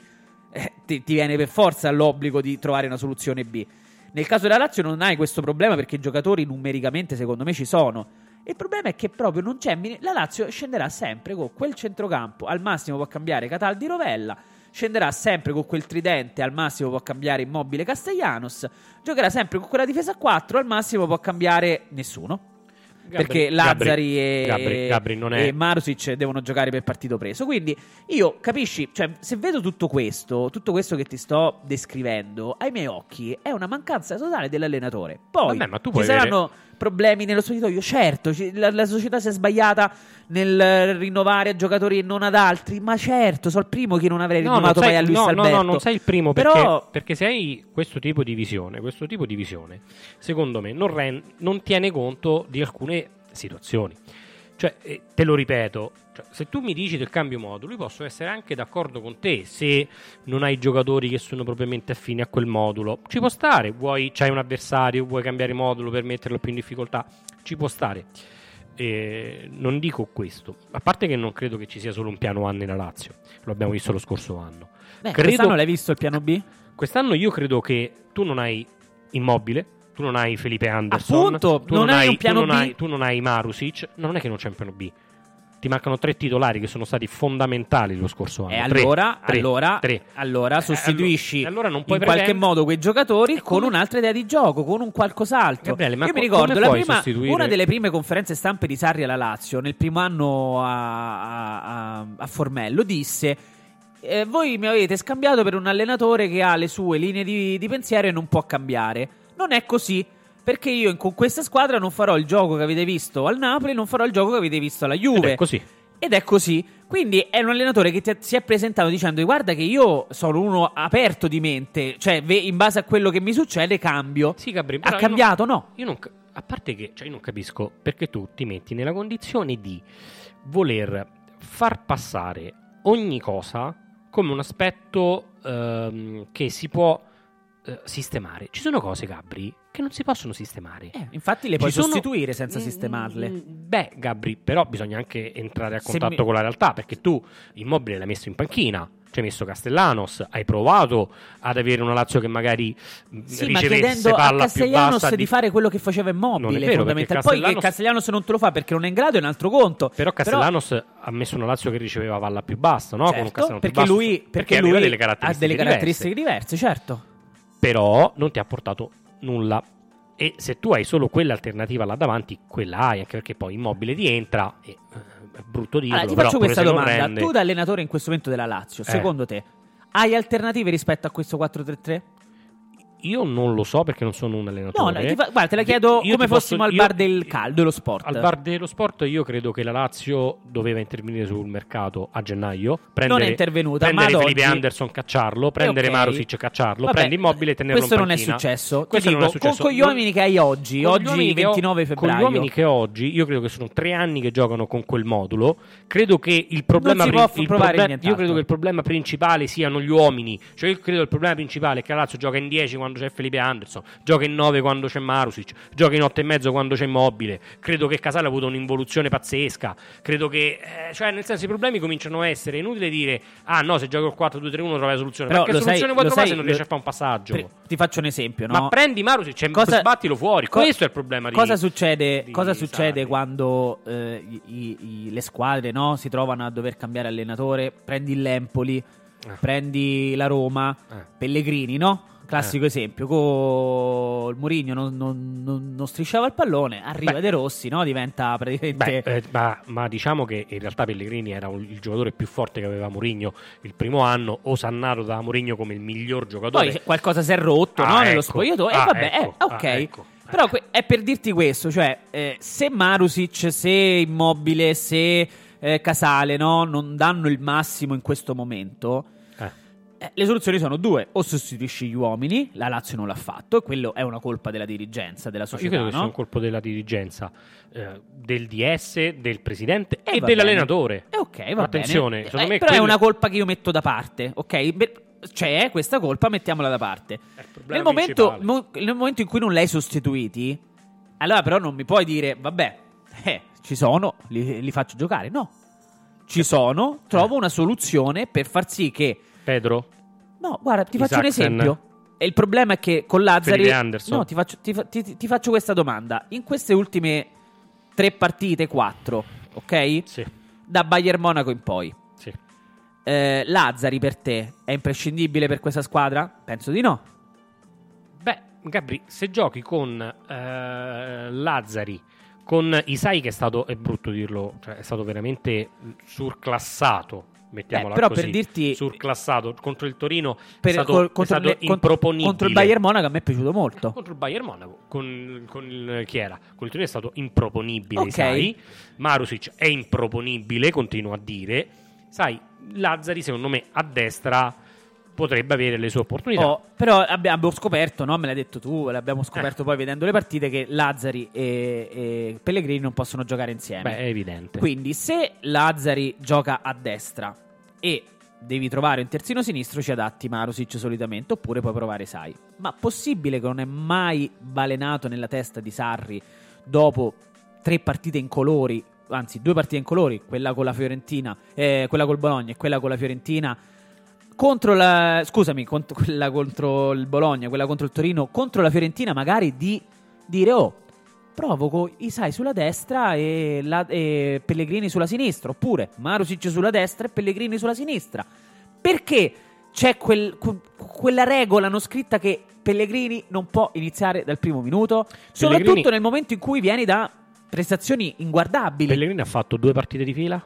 eh, ti, ti viene per forza l'obbligo di trovare una soluzione B. Nel caso della Lazio non hai questo problema perché i giocatori numericamente secondo me ci sono. Il problema è che proprio non c'è. La Lazio scenderà sempre con quel centrocampo. Al massimo può cambiare Cataldi Rovella. Scenderà sempre con quel tridente. Al massimo può cambiare Immobile Castellanos. Giocherà sempre con quella difesa a 4. Al massimo può cambiare nessuno. Gabri- perché Lazzari Gabri- e, Gabri- è- e Marusic devono giocare per partito preso. Quindi io capisci, cioè, se vedo tutto questo, tutto questo che ti sto descrivendo ai miei occhi, è una mancanza totale dell'allenatore. Poi Vabbè, ma tu ci saranno problemi nello spogliatoio, certo, la, la società si è sbagliata nel rinnovare a giocatori e non ad altri, ma certo, sono il primo che non avrei No, rinnovato non mai a sei, Luis no, no, Alberto. no, non sei il primo perché, Però perché se hai questo tipo di visione, questo tipo di visione, secondo me non, ren- non tiene conto di alcune situazioni. Cioè, eh, te lo ripeto, cioè, se tu mi dici del cambio modulo, io posso essere anche d'accordo con te se non hai giocatori che sono propriamente affini a quel modulo. Ci può stare, vuoi, c'hai un avversario, vuoi cambiare modulo per metterlo più in difficoltà, ci può stare. Eh, non dico questo, a parte che non credo che ci sia solo un piano A nella Lazio, lo abbiamo visto lo scorso anno. beh, credo- quest'anno l'hai visto il piano B? Quest'anno io credo che tu non hai Immobile, tu non hai Felipe Anderson, Appunto, tu non hai un tu piano non B. hai- tu non hai Marusic, non è che non c'è un piano B. ti mancano tre titolari che sono stati fondamentali lo scorso anno. E allora, tre, allora, tre. allora Eh, sostituisci allora- allora puoi in qualche pretendere- modo quei giocatori E con un'altra idea di gioco, con un qualcos'altro. Gabriele, ma Io mi co- ricordo prima- sostituire- una delle prime conferenze stampe di Sarri alla Lazio, nel primo anno a, a- a- a Formello, disse. "Eh, voi mi avete scambiato per un allenatore che ha le sue linee di, di pensiero e non può cambiare. Non è così. Perché io con questa squadra non farò il gioco che avete visto al Napoli, non farò il gioco che avete visto alla Ed Juve. è così. Ed è così. Quindi è un allenatore che ti- si è presentato dicendo: Guarda, che io sono uno aperto di mente, cioè in base a quello che mi succede cambio. Sì, Gabri, ha cambiato? non- No. Io non, a parte che, cioè io non capisco perché tu ti metti nella condizione di voler far passare ogni cosa come un aspetto ehm, che si può eh, sistemare. Ci sono cose, Gabri, che non si possono sistemare. Eh, infatti le Ci puoi sono- sostituire senza Mm, sistemarle. mm, Beh, Gabri, però bisogna anche entrare a contatto mi- con la realtà, perché tu Immobile l'hai messo in panchina, ci hai messo Castellanos, hai provato ad avere una Lazio che magari mh, Sì, ma ricevesse chiedendo a palla più Castellanos bassa di fare quello che faceva immobile, vero, perché Poi che Castellanos- Castellanos non te lo fa perché non è in grado è un altro conto. Però Castellanos ha messo una Lazio che riceveva palla più bassa, no? Certo, Castellanos più perché basso, lui, perché aveva lui delle ha caratteristiche, delle caratteristiche diverse. diverse, certo. Però non ti ha portato nulla. E se tu hai solo quell'alternativa là davanti, quella hai, anche perché poi Immobile ti entra e eh, è brutto dirlo, Allora, ti faccio questa domanda. rende- Tu, da allenatore in questo momento della Lazio, Eh. secondo te hai alternative rispetto a questo 4-3-3? Io non lo so perché non sono un allenatore. no, fa- guarda, te la chiedo Io come fossimo posso- al io- bar del caldo, dello sport. Al bar dello sport io credo che la Lazio doveva intervenire sul mercato a gennaio. Prendere, Non è intervenuta, ma Prendere ad Felipe oggi- Anderson, cacciarlo. Prendere ok. Marusic, cacciarlo. Vabbè, prendi Immobile e tenerlo Questo in non è panchina. successo. Questo non è dico, successo. Con, con gli uomini che hai oggi, Con oggi uomini che ho- 29 febbraio. Con gli uomini che ho oggi, io credo che sono tre anni che giocano con quel modulo. Credo che il problema, si può pri- il provare proble- nient'altro. io credo che il problema principale siano gli uomini. Cioè, io credo che il problema principale è che la Lazio gioca in 10 quando c'è Felipe Anderson, gioca in 9 quando c'è Marusic, gioca in 8 e mezzo quando c'è Immobile. Credo che Casale ha avuto un'involuzione pazzesca. Credo che, eh, cioè, nel senso, i problemi cominciano a essere. È inutile dire, ah no, se gioco il 4-2-3-1 trovi la soluzione. Però sai- soluzione puoi lo trovare sai- se non riesci lo- a fare un passaggio? Pre- Ti faccio un esempio, no? Ma prendi Marusic, cioè, Cosa- sbattilo fuori. co- Questo è il problema di Cosa succede, di cosa succede quando eh, i- i- i- le squadre no, si trovano a dover cambiare allenatore? Prendi il Lempoli, prendi la Roma, Eh. Pellegrini, no? Classico esempio, con il Mourinho non, non- non- non strisciava il pallone, arriva Beh. De Rossi, no? diventa praticamente... Beh, eh, ma, ma diciamo che in realtà Pellegrini era un- il giocatore più forte che aveva Mourinho il primo anno, osannato da Mourinho come il miglior giocatore. Poi qualcosa si è rotto Ah, no, nello ecco. spogliatoio. Ah, e vabbè, ecco. eh, ok. Ah, ecco. Però è per dirti questo: cioè, eh, se Marusic, se Immobile, se eh, Casale no, non danno il massimo in questo momento. Eh. eh, le soluzioni sono due: o sostituisci gli uomini, la Lazio non l'ha fatto, e quello è una colpa della dirigenza, della Io società. credo che sia no? un colpo della dirigenza, eh, del DS, del presidente Eh, e dell'allenatore. Eh, ok, va Attenzione, bene. Eh, però è quello- una colpa che io metto da parte, ok? Beh, C'è questa colpa, mettiamola da parte. Nel momento, mo- nel momento in cui non l'hai sostituiti, allora però non mi puoi dire, vabbè, eh, ci sono, li, li faccio giocare. No, ci sono, trovo una soluzione per far sì che... Pedro? No, guarda, ti faccio un esempio. E il problema è che con Lazzari... No, ti faccio, ti ti- ti faccio questa domanda. In queste ultime tre partite, quattro, ok? Sì, Da Bayern Monaco in poi. sì. Eh, Lazzari per te è imprescindibile per questa squadra? Penso di no. Beh, Gabri, se giochi con eh, Lazzari, con Isai che è stato, è brutto dirlo, cioè è stato veramente surclassato, mettiamola Eh, però così, per dirti- surclassato contro il Torino Per- è stato, col- è contro, stato le- improponibile. contro il Bayern Monaco a me è piaciuto molto. contro il Bayern Monaco con, con il, chi era? Con il Torino è stato improponibile, Ok. sai? Marusic è improponibile, continuo a dire. Sai, Lazzari secondo me a destra potrebbe avere le sue opportunità. Oh, però abbiamo scoperto, no? me l'hai detto tu, l'abbiamo Eh. scoperto poi vedendo le partite, che Lazzari e, e Pellegrini non possono giocare insieme. Beh, è evidente. Quindi se Lazzari gioca a destra e devi trovare un terzino sinistro, ci adatti Marusic solitamente, oppure puoi provare Sai. Ma possibile che non è mai balenato nella testa di Sarri dopo tre partite in colori, anzi due partite in colori, quella con la Fiorentina, eh, quella col Bologna e quella con la Fiorentina, contro la scusami, contro, quella contro il Bologna, quella contro il Torino, contro la Fiorentina, magari di dire oh provoco Isai sulla destra e, la- e Pellegrini sulla sinistra, oppure Marusic sulla destra e Pellegrini sulla sinistra. Perché c'è quel- que- quella regola non scritta che Pellegrini non può iniziare dal primo minuto? Soprattutto Pellegrini- nel momento in cui vieni da prestazioni inguardabili. Pellegrini ha fatto due partite di fila,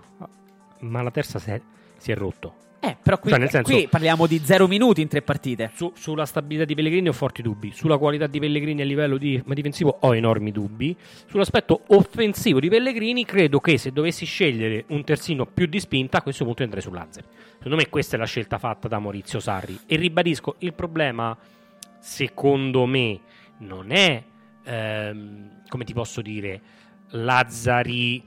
ma la terza si è, si è rotto. Eh, però qui, Cioè, nel senso- qui parliamo di zero minuti in tre partite. Su- sulla stabilità di Pellegrini ho forti dubbi. Sulla qualità di Pellegrini a livello di, ma difensivo ho enormi dubbi. Sull'aspetto offensivo di Pellegrini credo che se dovessi scegliere un terzino più di spinta a questo punto andrei su Lazzari. Secondo me questa è la scelta fatta da Maurizio Sarri. E ribadisco, il problema secondo me non è, ehm, come ti posso dire, Lazzari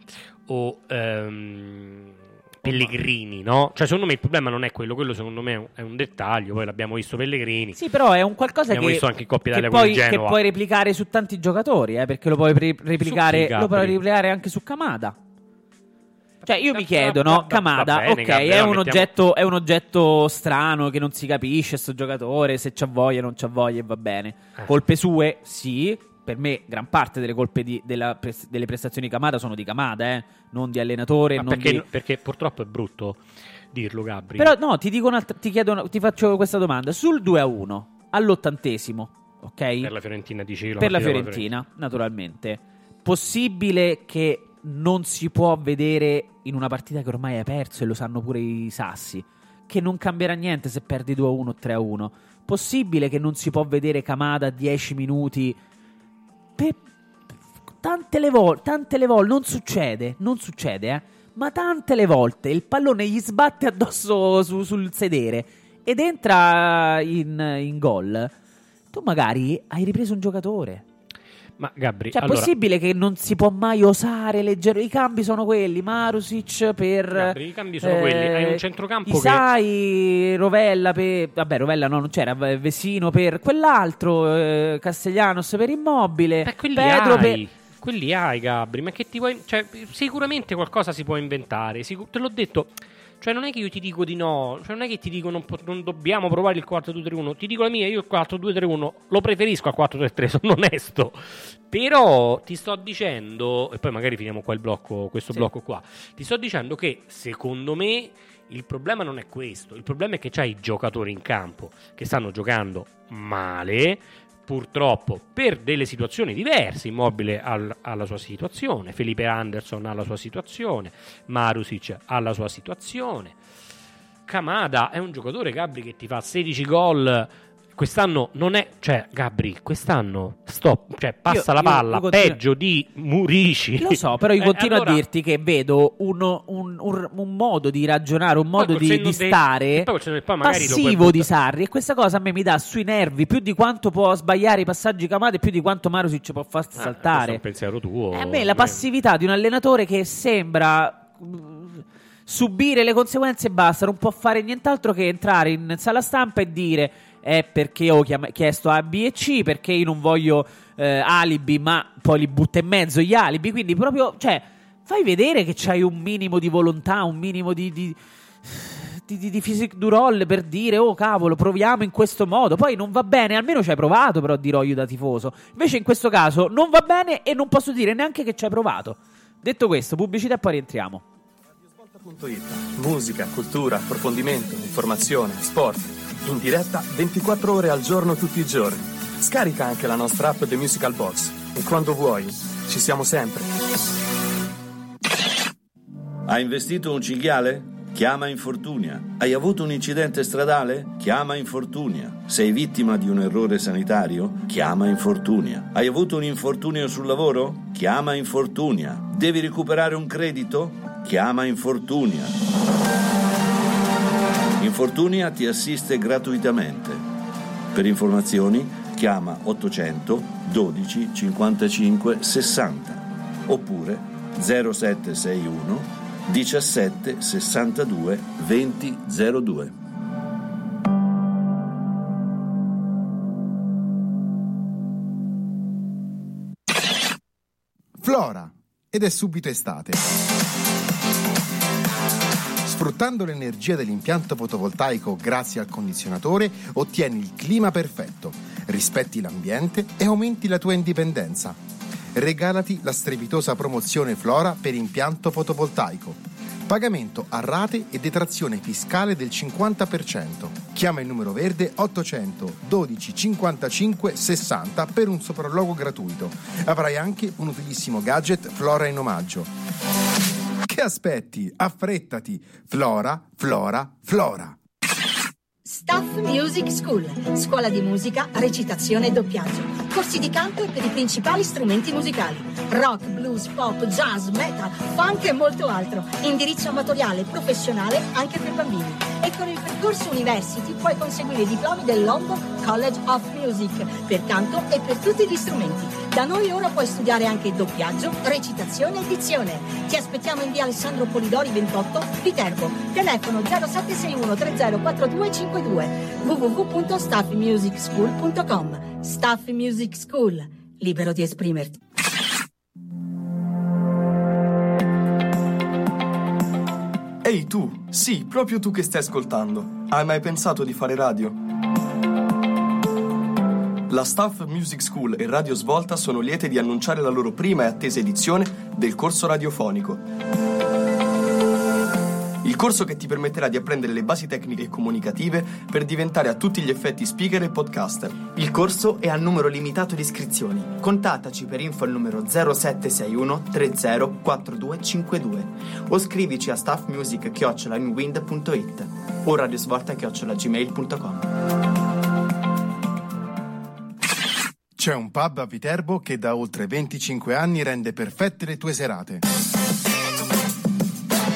o... ehm, Pellegrini, no? Cioè, secondo me il problema non è quello, quello secondo me è un, è un dettaglio. Poi l'abbiamo visto Pellegrini. Sì, però è un qualcosa Abbiamo che, visto anche in Coppa che, Italia con il che puoi replicare su tanti giocatori, eh, perché lo puoi pre- replicare, lo puoi replicare anche su Kamada. Cioè, io mi chiedo, no? Kamada, bene, ok, è, un mettiamo- oggetto, è un oggetto strano che non si capisce, sto giocatore, se c'ha voglia, non c'ha voglia e va bene. Eh. Colpe sue, sì. Per me, gran parte delle colpe di- della delle prestazioni di Kamada sono di Kamada, eh, non di allenatore. Non perché, di- perché purtroppo è brutto dirlo, Gabri. Però no, ti, dico un'altra- ti, chiedo, ti faccio questa domanda. Sul 2 a 1, all'ottantesimo, ok? per la Fiorentina dici Per la Fiorentina, naturalmente. Possibile che non si può vedere in una partita che ormai hai perso e lo sanno pure i sassi, che non cambierà niente se perdi 2 a 1 o 3 a 1. Possibile che non si può vedere Kamada 10 minuti per tante le volte, tante le volte non succede, non succede, eh. Ma tante le volte il pallone gli sbatte addosso su- sul sedere ed entra in, in gol. Tu magari hai ripreso un giocatore. Ma Gabri, Cioè, è allora, possibile che non si può mai osare leggero. I cambi sono quelli: Marusic per. Gabri, i cambi sono quelli. Hai un centrocampo che- Isai, Rovella per. Vabbè, Rovella no, non c'era. Vesino per quell'altro. eh, Castellanos per Immobile. Beh, quelli Pedro hai. per. Quelli hai, Gabri. Ma che ti vuoi. Cioè, sicuramente qualcosa si può inventare. sicu- te l'ho detto. Cioè, non è che io ti dico di no. Cioè, non è che ti dico non, non dobbiamo provare il 4-2-3-1. Ti dico la mia, io il 4-2-3-1 lo preferisco al 4-3-3, sono onesto. Però ti sto dicendo, e poi magari finiamo qua il blocco, questo Sì. blocco qua. Ti sto dicendo che secondo me il problema non è questo. Il problema è che c'hai i giocatori in campo che stanno giocando male. Purtroppo per delle situazioni diverse, Immobile al- alla sua situazione, Felipe Anderson alla sua situazione, Marusic alla sua situazione. Kamada è un giocatore, Gabri, che ti fa 16 gol. Quest'anno non è, cioè, Gabri, quest'anno stop, cioè, passa Io- la palla io peggio di Murici. Lo so, però io Eh, continuo allora- a dirti che vedo un, un- un- un modo di ragionare, un modo di, di stare del passivo di. Sarri. E questa cosa a me mi dà sui nervi più di quanto può sbagliare i passaggi Kamada e più di quanto Marusic può far Ah, questo è saltare. un pensiero tuo. E a me la passività di un allenatore che sembra mm, subire le conseguenze e basta, non può fare nient'altro che entrare in sala stampa e dire è perché ho chiam- chiesto A, B e C, perché io non voglio eh, alibi, ma poi li butta in mezzo gli alibi, quindi proprio, cioè, fai vedere che c'hai un minimo di volontà, un minimo di... di di, di, di physique du roll per dire oh cavolo proviamo in questo modo poi non va bene almeno ci hai provato però dirò io da tifoso invece in questo caso non va bene e non posso dire neanche che ci hai provato detto questo pubblicità e poi rientriamo. Musica, cultura, approfondimento, informazione, sport. In diretta 24 ore al giorno tutti i giorni. Scarica anche la nostra app The Musical Box e quando vuoi ci siamo sempre. Hai investito un cinghiale? Chiama Infortunia. Hai avuto un incidente stradale? Chiama Infortunia. Sei vittima di un errore sanitario? Chiama Infortunia. Hai avuto un infortunio sul lavoro? Chiama Infortunia. Devi recuperare un credito? Chiama Infortunia. Infortunia ti assiste gratuitamente. Per informazioni chiama 800 12 55 60 oppure 0761 17 62 20 02. Flora ed è subito estate. Sfruttando l'energia dell'impianto fotovoltaico grazie al condizionatore ottieni il clima perfetto, rispetti l'ambiente e aumenti la tua indipendenza. Regalati la strepitosa promozione Flora per impianto fotovoltaico. Pagamento a rate e detrazione fiscale del 50%. Chiama il numero verde 800 12 55 60 per un sopralluogo gratuito. Avrai anche un utilissimo gadget Flora in omaggio. Che aspetti? Affrettati! Flora, Flora, Flora! Staff Music School, scuola di musica, recitazione e doppiaggio. Corsi di canto per i principali strumenti musicali. Rock, blues, pop, jazz, metal, funk e molto altro. Indirizzo amatoriale e professionale anche per bambini. E con il percorso University puoi conseguire i diplomi del College of Music per canto e per tutti gli strumenti. Da noi ora puoi studiare anche doppiaggio, recitazione e dizione. Ti aspettiamo in via Alessandro Polidori 28, Viterbo. Telefono 0761 304252 www.staffmusicschool.com Staff Music School, libero di esprimerti. Ehi tu, sì, proprio tu che stai ascoltando. Hai mai pensato di fare radio? La Staff Music School e Radio Svolta sono liete di annunciare la loro prima e attesa edizione del corso radiofonico. Il corso che ti permetterà di apprendere le basi tecniche e comunicative per diventare a tutti gli effetti speaker e podcaster. Il corso è a numero limitato di iscrizioni. Contattaci per info al numero 0761 304252 o scrivici a staffmusic.it o radiosvolta.gmail.com C'è un pub a Viterbo che da oltre 25 anni rende perfette le tue serate.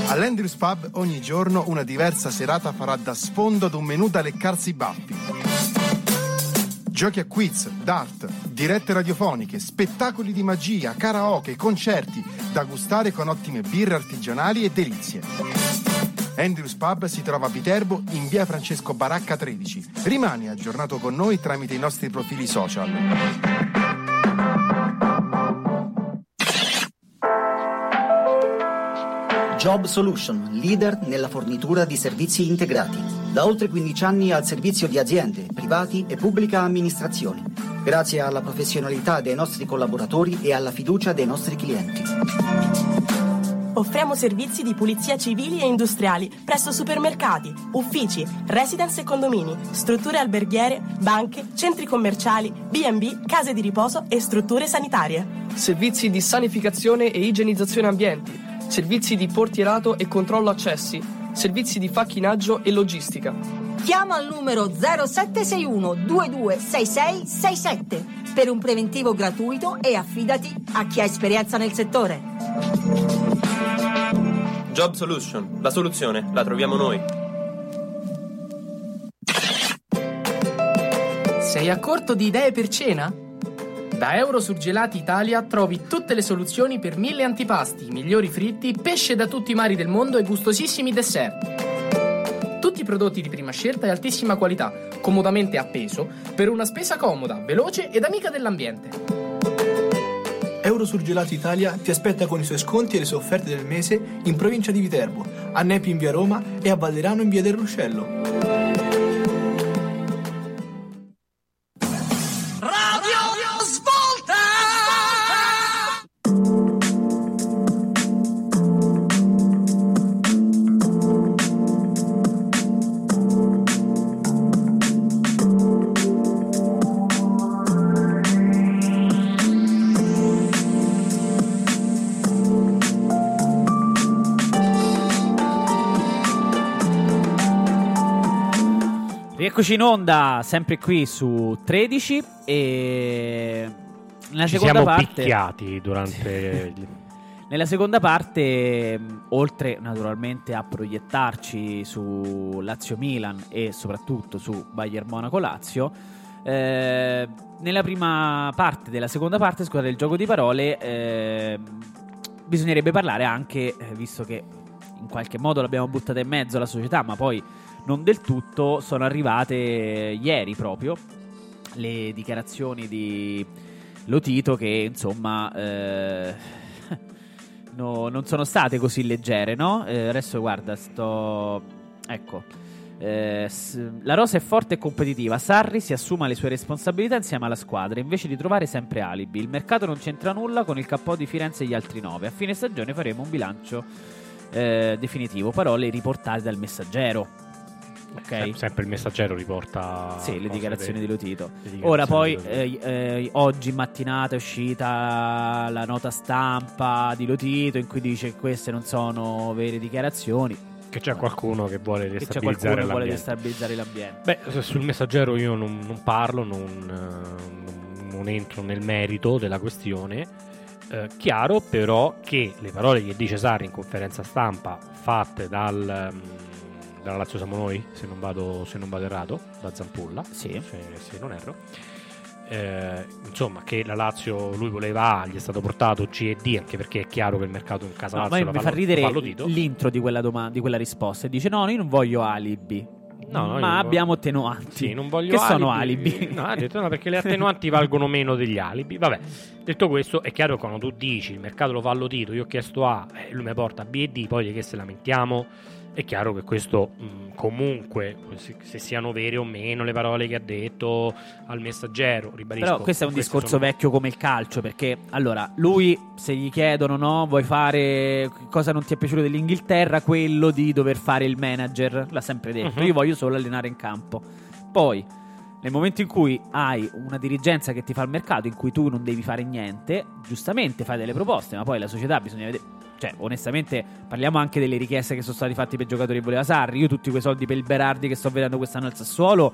All'Andrews Pub ogni giorno una diversa serata farà da sfondo ad un menù da leccarsi i baffi. Giochi a quiz, dart, dirette radiofoniche, spettacoli di magia, karaoke, concerti, da gustare con ottime birre artigianali e delizie. Andrews Pub si trova a Viterbo in via Francesco Baracca 13. Rimani aggiornato con noi tramite i nostri profili social. Job Solution, leader nella fornitura di servizi integrati. Da oltre 15 anni al servizio di aziende, privati e pubblica amministrazione. Grazie alla professionalità dei nostri collaboratori e alla fiducia dei nostri clienti. Offriamo servizi di pulizia civili e industriali presso supermercati, uffici, residence e condomini, strutture alberghiere, banche, centri commerciali, B&B, case di riposo e strutture sanitarie. Servizi di sanificazione e igienizzazione ambienti servizi di portierato e controllo accessi, servizi di facchinaggio e logistica. Chiama al numero 0761 226667 per un preventivo gratuito e affidati a chi ha esperienza nel settore. Job Solution, la soluzione la troviamo noi. Sei a corto di idee per cena? Da Eurosurgelati Italia trovi tutte le soluzioni per mille antipasti, migliori fritti, pesce da tutti i mari del mondo e gustosissimi dessert. Tutti prodotti di prima scelta e altissima qualità, comodamente appeso, per una spesa comoda, veloce ed amica dell'ambiente. Eurosurgelati Italia ti aspetta con i suoi sconti e le sue offerte del mese in provincia di Viterbo, a Nepi in via Roma e a Valderano in via del Ruscello. Eccoci in onda, sempre qui su 13 e nella Ci seconda siamo parte picchiati durante il- Nella seconda parte, oltre naturalmente a proiettarci su Lazio Milan e soprattutto su Bayern Monaco Lazio, eh, nella prima parte della seconda parte, scusate il gioco di parole, eh, bisognerebbe parlare anche, eh, visto che in qualche modo l'abbiamo buttata in mezzo alla società, ma poi non del tutto, sono arrivate ieri proprio le dichiarazioni di Lotito che insomma eh, no- non sono state così leggere, no? Eh, adesso guarda, sto... ecco. Eh, la rosa è forte e competitiva. Sarri si assuma le sue responsabilità insieme alla squadra invece di trovare sempre alibi. Il mercato non c'entra nulla con il capo di Firenze e gli altri nove. A fine stagione faremo un bilancio eh, definitivo. Parole riportate dal messaggero. Ok. Sem- sempre il messaggero riporta Sì, le dichiarazioni de- di Lotito. dichiarazioni Ora poi eh, eh, oggi in mattinata è uscita la nota stampa di Lotito in cui dice che queste non sono vere dichiarazioni. che c'è qualcuno che vuole destabilizzare che vuole l'ambiente. destabilizzare l'ambiente. Beh, sul messaggero io non, non parlo, non, non- entro nel merito della questione. Eh, chiaro però che le parole che dice Sarri in conferenza stampa fatte dal, mm, dalla Lazio Samonoi, se non vado, se non vado errato, da Zampulla, Sì. se, se non erro, eh, insomma che la Lazio lui voleva A, gli è stato portato C e D anche perché è chiaro che il mercato in casa No, Lazio ma mi fa ridere l'intro di quella, doma- di quella risposta. E dice: No, io non voglio alibi. No, no, ma abbiamo attenuanti. Sì, non voglio che sono alibi. No, ha detto no, perché le attenuanti valgono meno degli alibi. Vabbè, detto questo, è chiaro che quando tu dici il mercato lo fa all'Otito, io ho chiesto A, eh, lui mi porta B e D, poi di che se lamentiamo, è chiaro che questo mh, comunque, se, se siano vere o meno le parole che ha detto al messaggero, ribadisco. Però questo è un discorso sono- vecchio come il calcio, perché allora lui se gli chiedono no, vuoi fare cosa non ti è piaciuto dell'Inghilterra, quello di dover fare il manager, l'ha sempre detto, Mhm. io voglio solo allenare in campo. Poi nel momento in cui hai una dirigenza che ti fa il mercato in cui tu non devi fare niente, giustamente fai delle proposte, ma poi la società bisogna vedere cioè, onestamente, parliamo anche delle richieste che sono state fatte per i giocatori che voleva Sarri. Io tutti quei soldi per il Berardi che sto vedendo quest'anno al Sassuolo,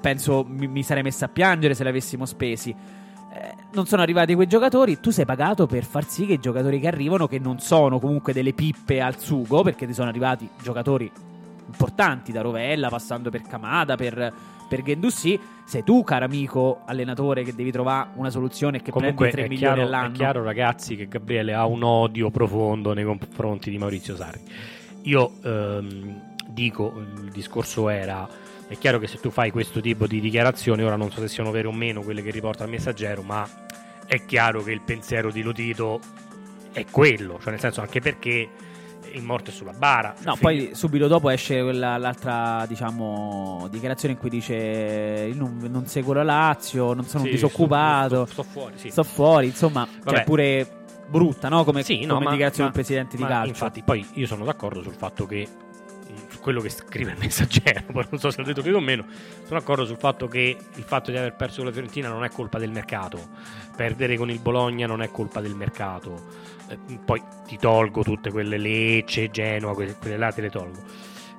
penso mi, mi sarei messa a piangere se li avessimo spesi. Eh, non sono arrivati quei giocatori, tu sei pagato per far sì che i giocatori che arrivano, che non sono comunque delle pippe al sugo, perché ti sono arrivati giocatori importanti da Rovella, passando per Camada, per, per Gendussi, sei tu, caro amico allenatore, che devi trovare una soluzione e che Comunque prendi 3 è milioni chiaro, all'anno. è chiaro, ragazzi, che Gabriele ha un odio profondo nei confronti di Maurizio Sarri. Io ehm, dico, il discorso era, è chiaro che se tu fai questo tipo di dichiarazioni, ora non so se siano vere o meno quelle che riporta il messaggero, ma è chiaro che il pensiero di Lotito è quello, cioè nel senso anche perché il morto è sulla bara. Cioè, No, poi subito dopo esce quella, l'altra, diciamo, dichiarazione in cui dice non, non seguo la Lazio, non sono Sì, disoccupato, sto- sto fuori, sì. sto fuori, insomma, Vabbè. cioè pure brutta, no? Come, Sì, come no, ma- dichiarazione ma- del presidente di calcio. Infatti, poi io sono d'accordo sul fatto che su quello che scrive il messaggero, poi non so se l'ho detto più o meno. Sono d'accordo sul fatto che il fatto di aver perso con la Fiorentina non è colpa del mercato, perdere con il Bologna non è colpa del mercato. Eh, poi ti tolgo tutte quelle Lecce, Genoa, quelle, quelle là te le tolgo.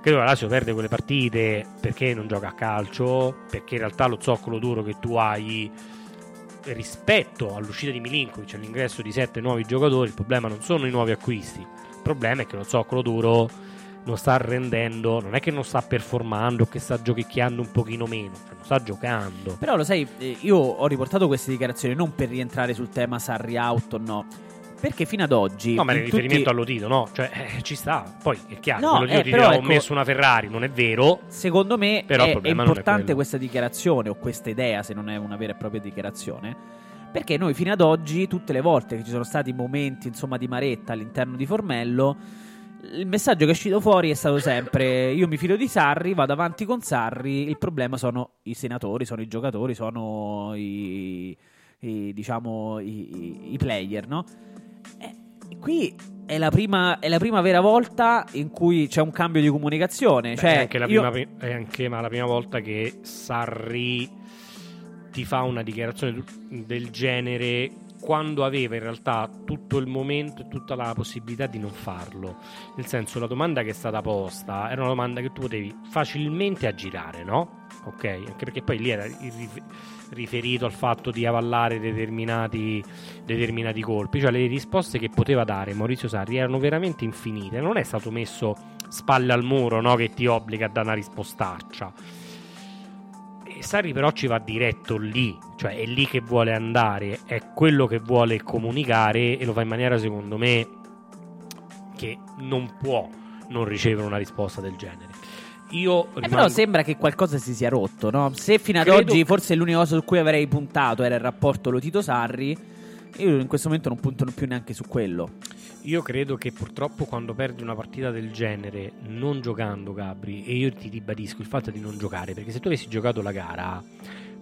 Credo che la Lazio perde quelle partite perché non gioca a calcio, perché in realtà lo zoccolo duro che tu hai rispetto all'uscita di Milinkovic all'ingresso di sette nuovi giocatori, il problema non sono i nuovi acquisti, il problema è che lo zoccolo duro non sta rendendo, non è che non sta performando, che sta giochicchiando un pochino meno, cioè non sta giocando. Però lo sai, eh, io ho riportato queste dichiarazioni non per rientrare sul tema Sarri out o no, perché fino ad oggi... No, ma in riferimento tutti- all'Otito, no? Cioè, eh, ci sta. Poi è chiaro, No, quello di eh, però dirò, ho ecco- messo una Ferrari, non è vero. Secondo me Però il è, è è importante quello. questa dichiarazione o questa idea, se non è una vera e propria dichiarazione, perché noi fino ad oggi, tutte le volte che ci sono stati momenti insomma, di maretta all'interno di Formello, il messaggio che è uscito fuori è stato sempre: io mi fido di Sarri, vado avanti con Sarri. Il problema sono i senatori, sono i giocatori, sono i, i, diciamo i- i player, no? E qui è la, prima, è la prima vera volta in cui c'è un cambio di comunicazione. Beh, cioè, è, anche la prima, pri- è anche ma la prima volta che Sarri ti fa una dichiarazione del genere quando aveva in realtà tutto il momento e tutta la possibilità di non farlo. Nel senso, la domanda che è stata posta era una domanda che tu potevi facilmente aggirare, no? Ok, anche perché poi lì era il riferito al fatto di avallare determinati, determinati colpi, cioè le risposte che poteva dare Maurizio Sarri erano veramente infinite, non è stato messo spalle al muro no? che ti obbliga a dare una rispostaccia. E Sarri però ci va diretto lì, cioè è lì che vuole andare, è quello che vuole comunicare e lo fa in maniera secondo me che non può non ricevere una risposta del genere. Io Eh, rimango- però sembra che qualcosa si sia rotto, no? Se fino ad Credo- oggi forse l'unica cosa su cui avrei puntato era il rapporto Lotito Sarri, Io in questo momento non puntano più neanche su quello. Io credo che purtroppo quando perdi una partita del genere non giocando, Gabri, e io ti ribadisco il fatto di non giocare, perché se tu avessi giocato la gara,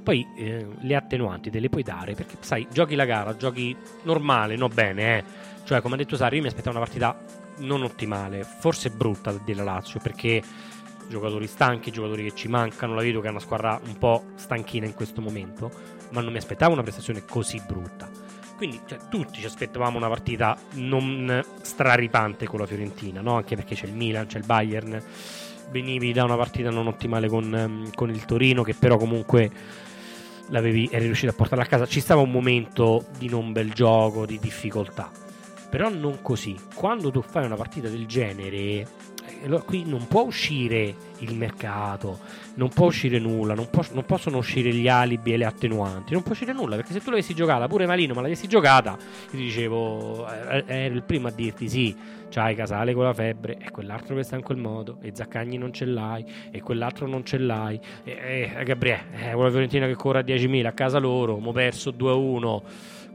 poi eh, le attenuanti te le puoi dare, perché sai, giochi la gara, giochi normale, non bene, eh. Cioè, come ha detto Sari, io mi aspettavo una partita non ottimale, forse brutta della Lazio, perché giocatori stanchi, giocatori che ci mancano, la vedo che è una squadra un po' stanchina in questo momento, ma non mi aspettavo una prestazione così brutta. Quindi cioè, tutti ci aspettavamo una partita non straripante con la Fiorentina, no? anche perché c'è il Milan, c'è il Bayern, venivi da una partita non ottimale con, ehm, con il Torino che però comunque l'avevi, eri riuscito a portarla a casa, ci stava un momento di non bel gioco, di difficoltà, però non così. Quando tu fai una partita del genere qui non può uscire il mercato, non può uscire nulla, non, può, non, possono uscire gli alibi e le attenuanti, non può uscire nulla perché se tu l'avessi giocata, pure Malino, ma l'avessi giocata, io ti dicevo, eh, eh, ero il primo a dirti sì, c'hai Casale con la febbre e quell'altro che sta in quel modo e Zaccagni non ce l'hai e quell'altro non ce l'hai e, e Gabriele, eh, quella Fiorentina che corre a 10.000 a casa loro, mo perso 2-1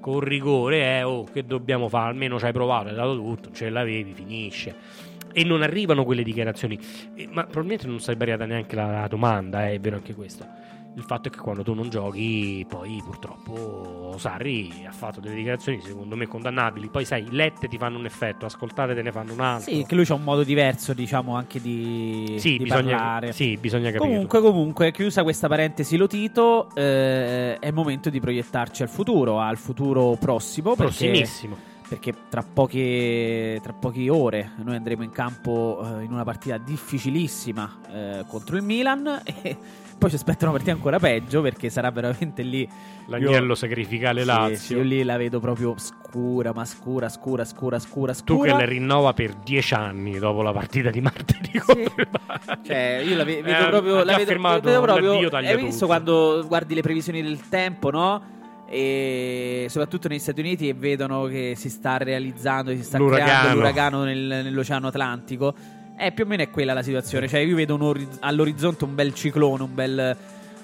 con rigore, eh, oh, che dobbiamo fare? Almeno ci hai provato, hai dato tutto, ce l'avevi, finisce e non arrivano quelle dichiarazioni. Eh, ma probabilmente non sarebbe arrivata neanche la, la domanda, eh, è vero anche questo. Il fatto è che quando tu non giochi, poi purtroppo Sarri ha fatto delle dichiarazioni secondo me condannabili. Poi sai, lette ti fanno un effetto, ascoltate te ne fanno un altro. Sì, che lui c'ha un modo diverso, diciamo, anche di, sì, di bisogna, parlare. Sì, bisogna capire. Comunque, comunque, chiusa questa parentesi Lotito, eh, è il momento di proiettarci al futuro, al futuro prossimo. Prossimissimo perché tra poche, tra poche ore noi andremo in campo eh, in una partita difficilissima eh, contro il Milan e poi ci aspetta una partita ancora peggio perché sarà veramente lì l'agnello io, sacrificale sì, Lazio sì, io lì la vedo proprio scura ma scura scura scura scura scura tu che la rinnova per dieci anni dopo la partita di martedì sì. cioè io la vedo eh, proprio la vedo, vedo proprio hai visto tutto. quando guardi le previsioni del tempo no? E soprattutto negli Stati Uniti e vedono che si sta realizzando, si sta l'uragano. creando l'uragano nel, nell'Oceano Atlantico. Eh, più o meno è quella la situazione. Cioè, io vedo un, all'orizzonte un bel ciclone, un bel,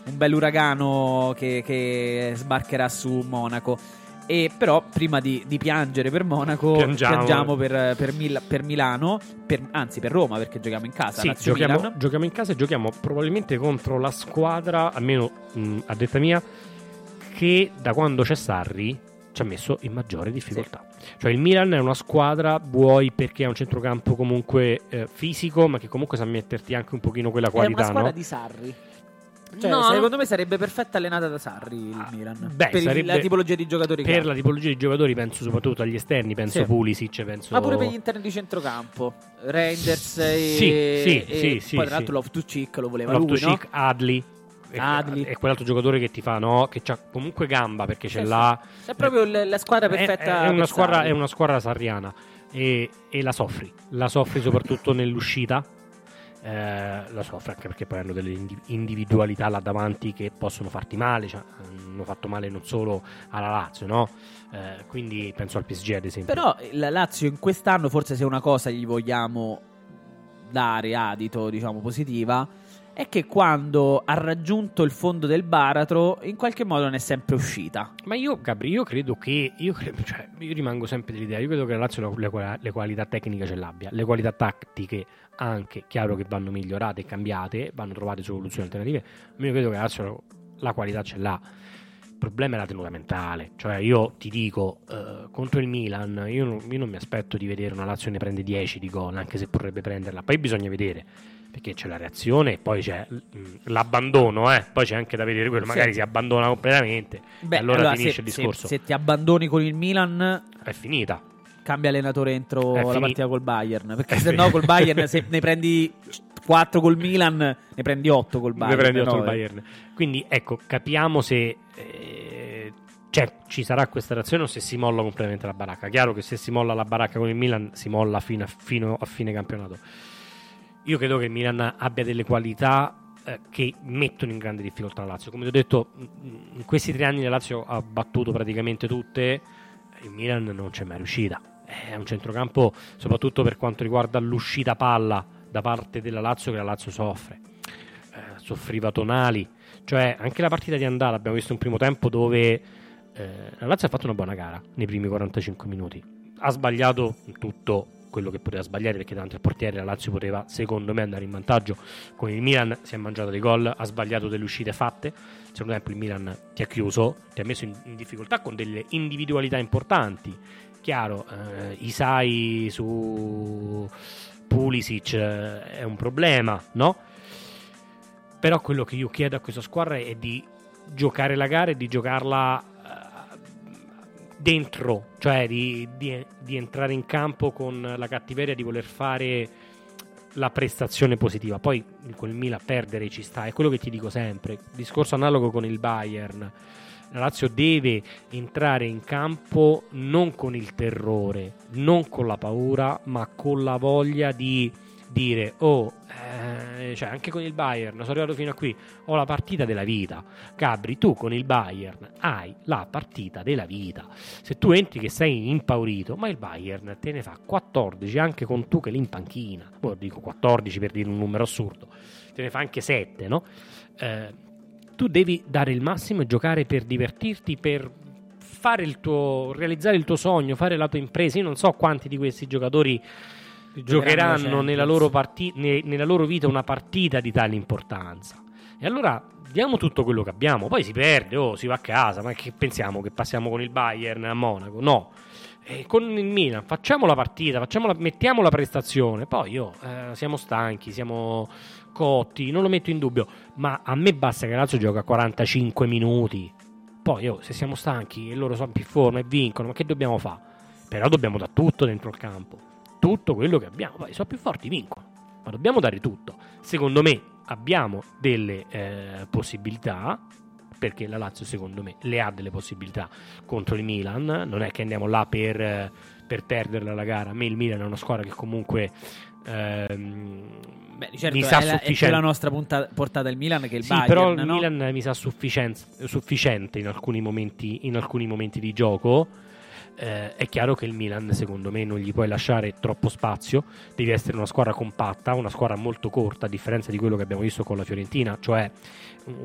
un bel uragano che, che, sbarcherà su Monaco. E però, prima di, di piangere per Monaco, piangiamo, piangiamo per, per, Mil- per Milano, per, anzi per Roma, perché giochiamo in casa. Sì, giochiamo, giochiamo, in casa e giochiamo probabilmente contro la squadra, almeno mh, a detta mia che da quando c'è Sarri ci ha messo in maggiore difficoltà. Sì. Cioè il Milan è una squadra, vuoi perché ha un centrocampo comunque eh, fisico, ma che comunque sa metterti anche un pochino quella qualità, È una squadra no? di Sarri. Cioè, no, secondo me sarebbe perfetta allenata da Sarri il ah, Milan. Beh, per sarebbe, la tipologia di giocatori Per la tipologia di giocatori penso soprattutto agli esterni, penso sì. Pulisic, penso... Ma pure per gli interni di centrocampo. Reinders e, sì, sì, e, sì, e sì, poi tra l'altro Love to Cheek lo voleva Love lui, no? Adli Adli. È quell'altro giocatore che ti fa, no? Che ha comunque gamba perché ce l'ha. È proprio la squadra perfetta. È, è, una, squadra, è una squadra sarriana e, e, la soffri. La soffri soprattutto nell'uscita. Eh, la soffre anche perché poi hanno delle individualità là davanti che possono farti male. Cioè, hanno fatto male non solo alla Lazio, no? Eh, quindi penso al PSG ad esempio. Però la Lazio in quest'anno, forse se una cosa gli vogliamo dare adito, diciamo positiva è che quando ha raggiunto il fondo del baratro, in qualche modo ne è sempre uscita. Ma io, Gabri, io credo che. Io, credo, cioè, io rimango sempre dell'idea. Io credo che la Lazio le, le, qualità tecniche ce l'abbia, le qualità tattiche anche, chiaro che vanno migliorate e cambiate, vanno trovate soluzioni alternative. Ma io credo che la Lazio la qualità ce l'ha. Il problema è la tenuta mentale. Cioè, io ti dico, uh, contro il Milan, io non, io non mi aspetto di vedere una Lazio ne prende 10 di gol, anche se potrebbe prenderla. Poi bisogna vedere perché c'è la reazione e poi c'è l'abbandono, eh? poi c'è anche da vedere quello, magari sì. si abbandona completamente Beh, e allora, allora finisce se, il discorso. Se, se, ti abbandoni con il Milan è finita. Cambia allenatore entro è la partita col Bayern, perché se no col Bayern se ne prendi 4 col Milan, ne prendi 8 col Bayern. Ne prendi 8 no, col Bayern. Quindi ecco, capiamo se eh, cioè, ci sarà questa reazione o se si molla completamente la baracca. Chiaro che se si molla la baracca con il Milan si molla fino a, fino a fine campionato io credo che il Milan abbia delle qualità eh, che mettono in grande difficoltà la Lazio. Come ti ho detto, in questi tre anni la Lazio ha battuto praticamente tutte, il Milan non c'è mai riuscita. È un centrocampo, soprattutto per quanto riguarda l'uscita palla da parte della Lazio, che la Lazio soffre. Eh, soffriva Tonali, cioè anche la partita di andata abbiamo visto un primo tempo dove eh, la Lazio ha fatto una buona gara nei primi 45 minuti. Ha sbagliato tutto quello che poteva sbagliare perché davanti al portiere la Lazio poteva secondo me andare in vantaggio. Con il Milan si è mangiato dei gol ha sbagliato delle uscite fatte. Secondo tempo il Milan ti ha chiuso ti ha messo in, in difficoltà con delle individualità importanti. Chiaro eh, Isai su Pulisic eh, è un problema no? però quello che io chiedo a questa squadra è di giocare la gara e di giocarla dentro, cioè di, di, di, entrare in campo con la cattiveria di voler fare la prestazione positiva. Poi con il Milan perdere ci sta, è quello che ti dico sempre. Discorso analogo con il Bayern. La Lazio deve entrare in campo non con il terrore, non con la paura, ma con la voglia di dire oh eh, cioè anche con il Bayern sono arrivato fino a qui ho la partita della vita. Gabri tu con il Bayern hai la partita della vita. Se tu entri che sei impaurito ma il Bayern te ne fa 14 anche con tu che lì in panchina. Boh, dico 14 per dire un numero assurdo. Te ne fa anche 7 no? Eh, tu devi dare il massimo e giocare per divertirti per fare il tuo realizzare il tuo sogno fare la tua impresa. Io non so quanti di questi giocatori giocheranno nella loro, parti- ne- nella loro vita una partita di tale importanza. E allora diamo tutto quello che abbiamo. Poi si perde, oh, si va a casa. Ma che pensiamo che passiamo con il Bayern a Monaco? No. E con il Milan facciamo la partita, facciamo la, mettiamo la prestazione. Poi oh, eh, siamo stanchi, siamo cotti, non lo metto in dubbio. Ma a me basta che Lazio gioca 45 minuti. Poi oh, se siamo stanchi e loro sono più forma e vincono, ma che dobbiamo fare? Però dobbiamo dare tutto dentro il campo tutto quello che abbiamo. Poi sono più forti, vincono. Ma dobbiamo dare tutto. Secondo me abbiamo delle eh, possibilità. Perché la Lazio, secondo me, le ha delle possibilità contro il Milan. Non è che andiamo là per, per perderla la gara. A me il Milan è una squadra che comunque ehm, Beh, certo, mi sa è, la, è la nostra punta, portata il Milan che il sì, Bayern, però il no? Milan mi sa sufficiente in alcuni momenti, in alcuni momenti di gioco eh, è chiaro che il Milan, secondo me, non gli puoi lasciare troppo spazio. Devi essere una squadra compatta, una squadra molto corta, a differenza di quello che abbiamo visto con la Fiorentina, cioè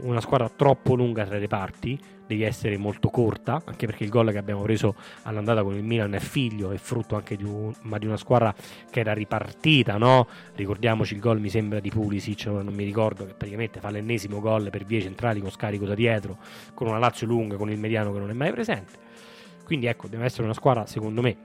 una squadra troppo lunga tra le parti. Devi essere molto corta, anche perché il gol che abbiamo preso all'andata con il Milan è figlio e frutto anche di, un, di una squadra che era ripartita. No? Ricordiamoci il gol, mi sembra di Pulisic, non mi ricordo, che praticamente fa l'ennesimo gol per vie centrali con scarico da dietro, con una Lazio lunga, con il mediano che non è mai presente quindi ecco, deve essere una squadra, secondo me,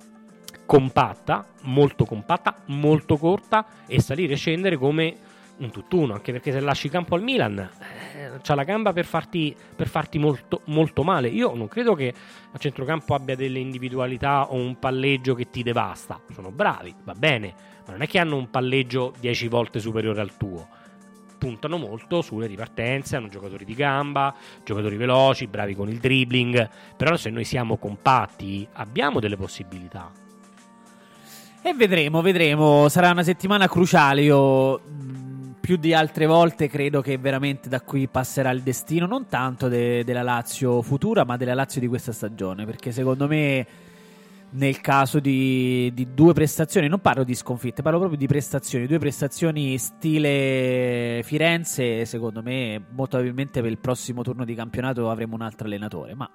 compatta, molto compatta, molto corta e salire e scendere come un tutt'uno, anche perché se lasci campo al Milan eh, c'ha la gamba per farti, per farti molto, molto, male. Io non credo che a centrocampo abbia delle individualità o un palleggio che ti devasta. Sono bravi, va bene, ma non è che hanno un palleggio 10 volte superiore al tuo puntano molto sulle ripartenze, hanno giocatori di gamba, giocatori veloci, bravi con il dribbling, però se noi siamo compatti abbiamo delle possibilità. E vedremo, vedremo, sarà una settimana cruciale, io più di altre volte credo che veramente da qui passerà il destino non tanto de- della Lazio futura, ma della Lazio di questa stagione, perché secondo me nel caso di, di, due prestazioni, non parlo di sconfitte, parlo proprio di prestazioni, due prestazioni stile Firenze, secondo me molto probabilmente per il prossimo turno di campionato avremo un altro allenatore, ma,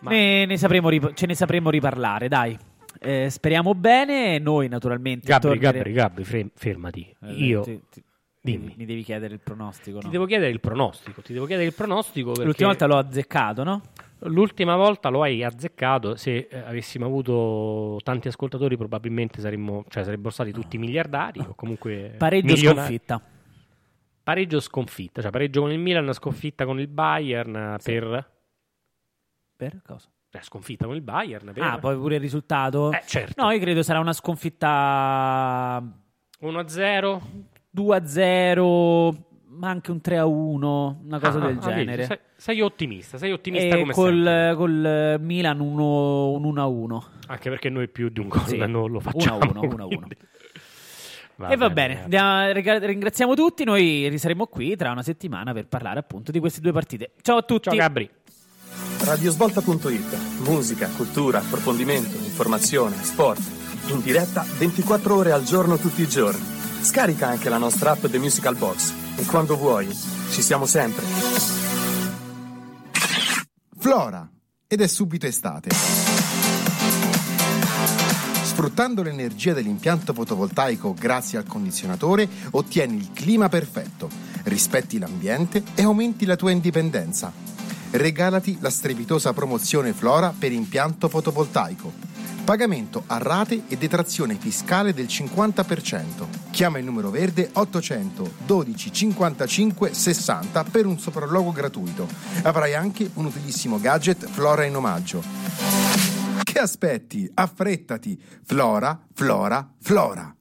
ma... Ne, ne sapremo, ce ne sapremo riparlare, dai. Eh, speriamo bene, noi naturalmente... Gabri, tornere... Gabri, Gabri, fermati. Eh, Io... Ti, ti... Dimmi. Mi devi chiedere il pronostico. Ti no? devo chiedere il pronostico. Ti devo chiedere il pronostico. Perché... L'ultima volta l'ho azzeccato, no? L'ultima volta lo hai azzeccato. Se eh, avessimo avuto tanti ascoltatori, probabilmente saremmo, cioè, sarebbero stati tutti miliardari. O comunque pareggio milionari. sconfitta. Pareggio sconfitta, cioè pareggio con il Milan, sconfitta con il Bayern sì. per. Per cosa? Eh, sconfitta con il Bayern. Per... Ah, poi pure il risultato? Eh, certo. No, io credo sarà una sconfitta 1-0, 2-0 ma anche un 3 a 1, una cosa ah, del ah, genere. Sei, sei, ottimista, sei ottimista e come col, sempre. Milan un 1 a 1. Anche perché noi più di un gol sì. non lo facciamo. 1 a 1, 1 a 1. Va e va bene, bene. ringraziamo tutti. Noi saremo qui tra una settimana per parlare appunto di queste due partite. Ciao a tutti. Ciao Gabri. Radiosvolta.it Musica, cultura, approfondimento, informazione, sport. In diretta 24 ore al giorno tutti i giorni. Scarica anche la nostra app The Musical Box e quando vuoi, ci siamo sempre. Flora ed è subito estate. Sfruttando l'energia dell'impianto fotovoltaico grazie al condizionatore, ottieni il clima perfetto, rispetti l'ambiente e aumenti la tua indipendenza. Regalati la strepitosa promozione Flora per impianto fotovoltaico. Pagamento a rate e detrazione fiscale del 50%. Chiama il numero verde 800 12 55 60 per un sopralluogo gratuito. Avrai anche un utilissimo gadget Flora in omaggio. Che aspetti? Affrettati! Flora, Flora, Flora!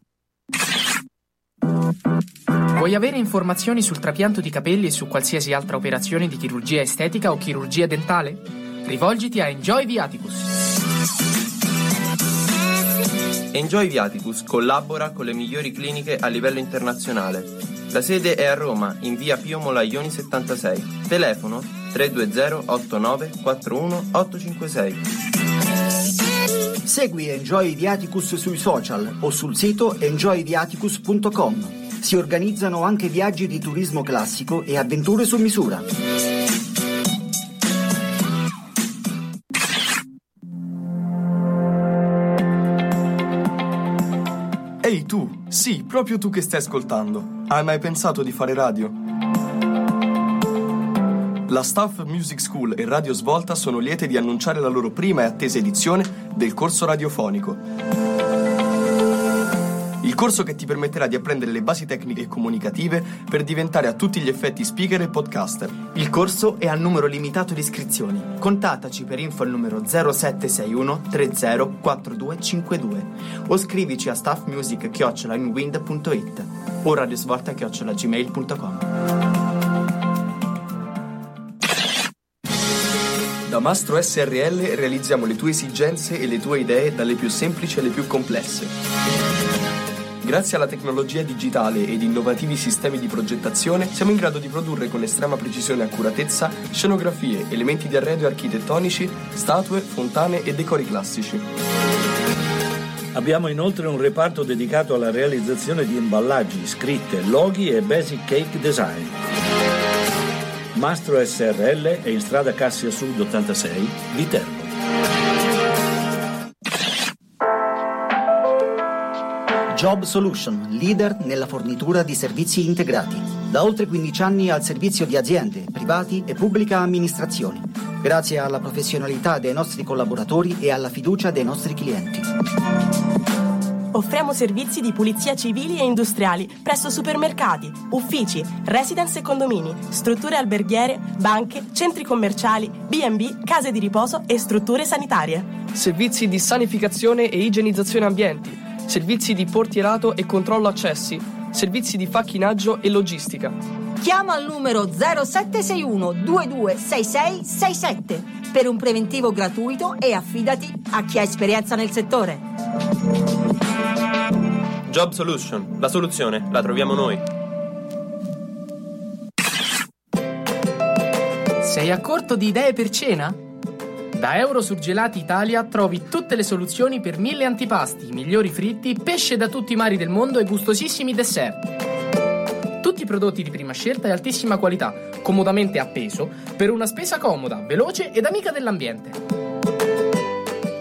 Vuoi avere informazioni sul trapianto di capelli e su qualsiasi altra operazione di chirurgia estetica o chirurgia dentale? Rivolgiti a Enjoy Viaticus. Enjoy Viaticus collabora con le migliori cliniche a livello internazionale. La sede è a Roma, in via Pio Molaioni 76. Telefono 320 89 41 856. Segui Enjoy Viaticus sui social o sul sito enjoyviaticus.com. Si organizzano anche viaggi di turismo classico e avventure su misura. Sì, proprio tu che stai ascoltando. Hai mai pensato di fare radio? La Staff Music School e Radio Svolta sono liete di annunciare la loro prima e attesa edizione del corso radiofonico. Il corso che ti permetterà di apprendere le basi tecniche e comunicative per diventare a tutti gli effetti speaker e podcaster. Il corso è a numero limitato di iscrizioni. Contattaci per info al numero 0761 30 4252 o scrivici a staffmusic.it o radiosvolta.gmail.com Da Mastro SRL realizziamo le tue esigenze e le tue idee dalle più semplici alle più complesse. Grazie alla tecnologia digitale ed innovativi sistemi di progettazione siamo in grado di produrre con estrema precisione e accuratezza scenografie, elementi di arredo architettonici, statue, fontane e decori classici. Abbiamo inoltre un reparto dedicato alla realizzazione di imballaggi, scritte, loghi e basic cake design. Mastro SRL è in strada Cassia Sud 86, Viterbo. Job Solution, leader nella fornitura di servizi integrati. Da oltre 15 anni al servizio di aziende, privati e pubblica amministrazione. Grazie alla professionalità dei nostri collaboratori e alla fiducia dei nostri clienti. Offriamo servizi di pulizia civili e industriali presso supermercati, uffici, residence e condomini, strutture alberghiere, banche, centri commerciali, B&B, case di riposo e strutture sanitarie. Servizi di sanificazione e igienizzazione ambienti, servizi di portierato e controllo accessi, servizi di facchinaggio e logistica. Chiama al numero 0761 226667 per un preventivo gratuito e affidati a chi ha esperienza nel settore. Job Solution, la soluzione la troviamo noi. Sei a corto di idee per cena? Da Eurosurgelati Italia trovi tutte le soluzioni per mille antipasti, migliori fritti, pesce da tutti i mari del mondo e gustosissimi dessert. Tutti prodotti di prima scelta e altissima qualità, comodamente appeso, per una spesa comoda, veloce ed amica dell'ambiente.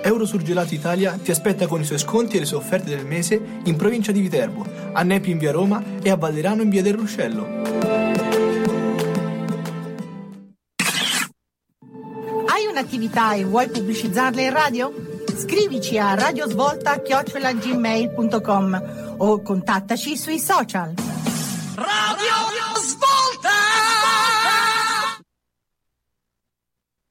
Eurosurgelati Italia ti aspetta con i suoi sconti e le sue offerte del mese in provincia di Viterbo, a Nepi in via Roma e a Valderano in via del Ruscello. Un'attività e vuoi pubblicizzarla in radio? Scrivici a radiosvolta.gmail.com o contattaci sui social. Radio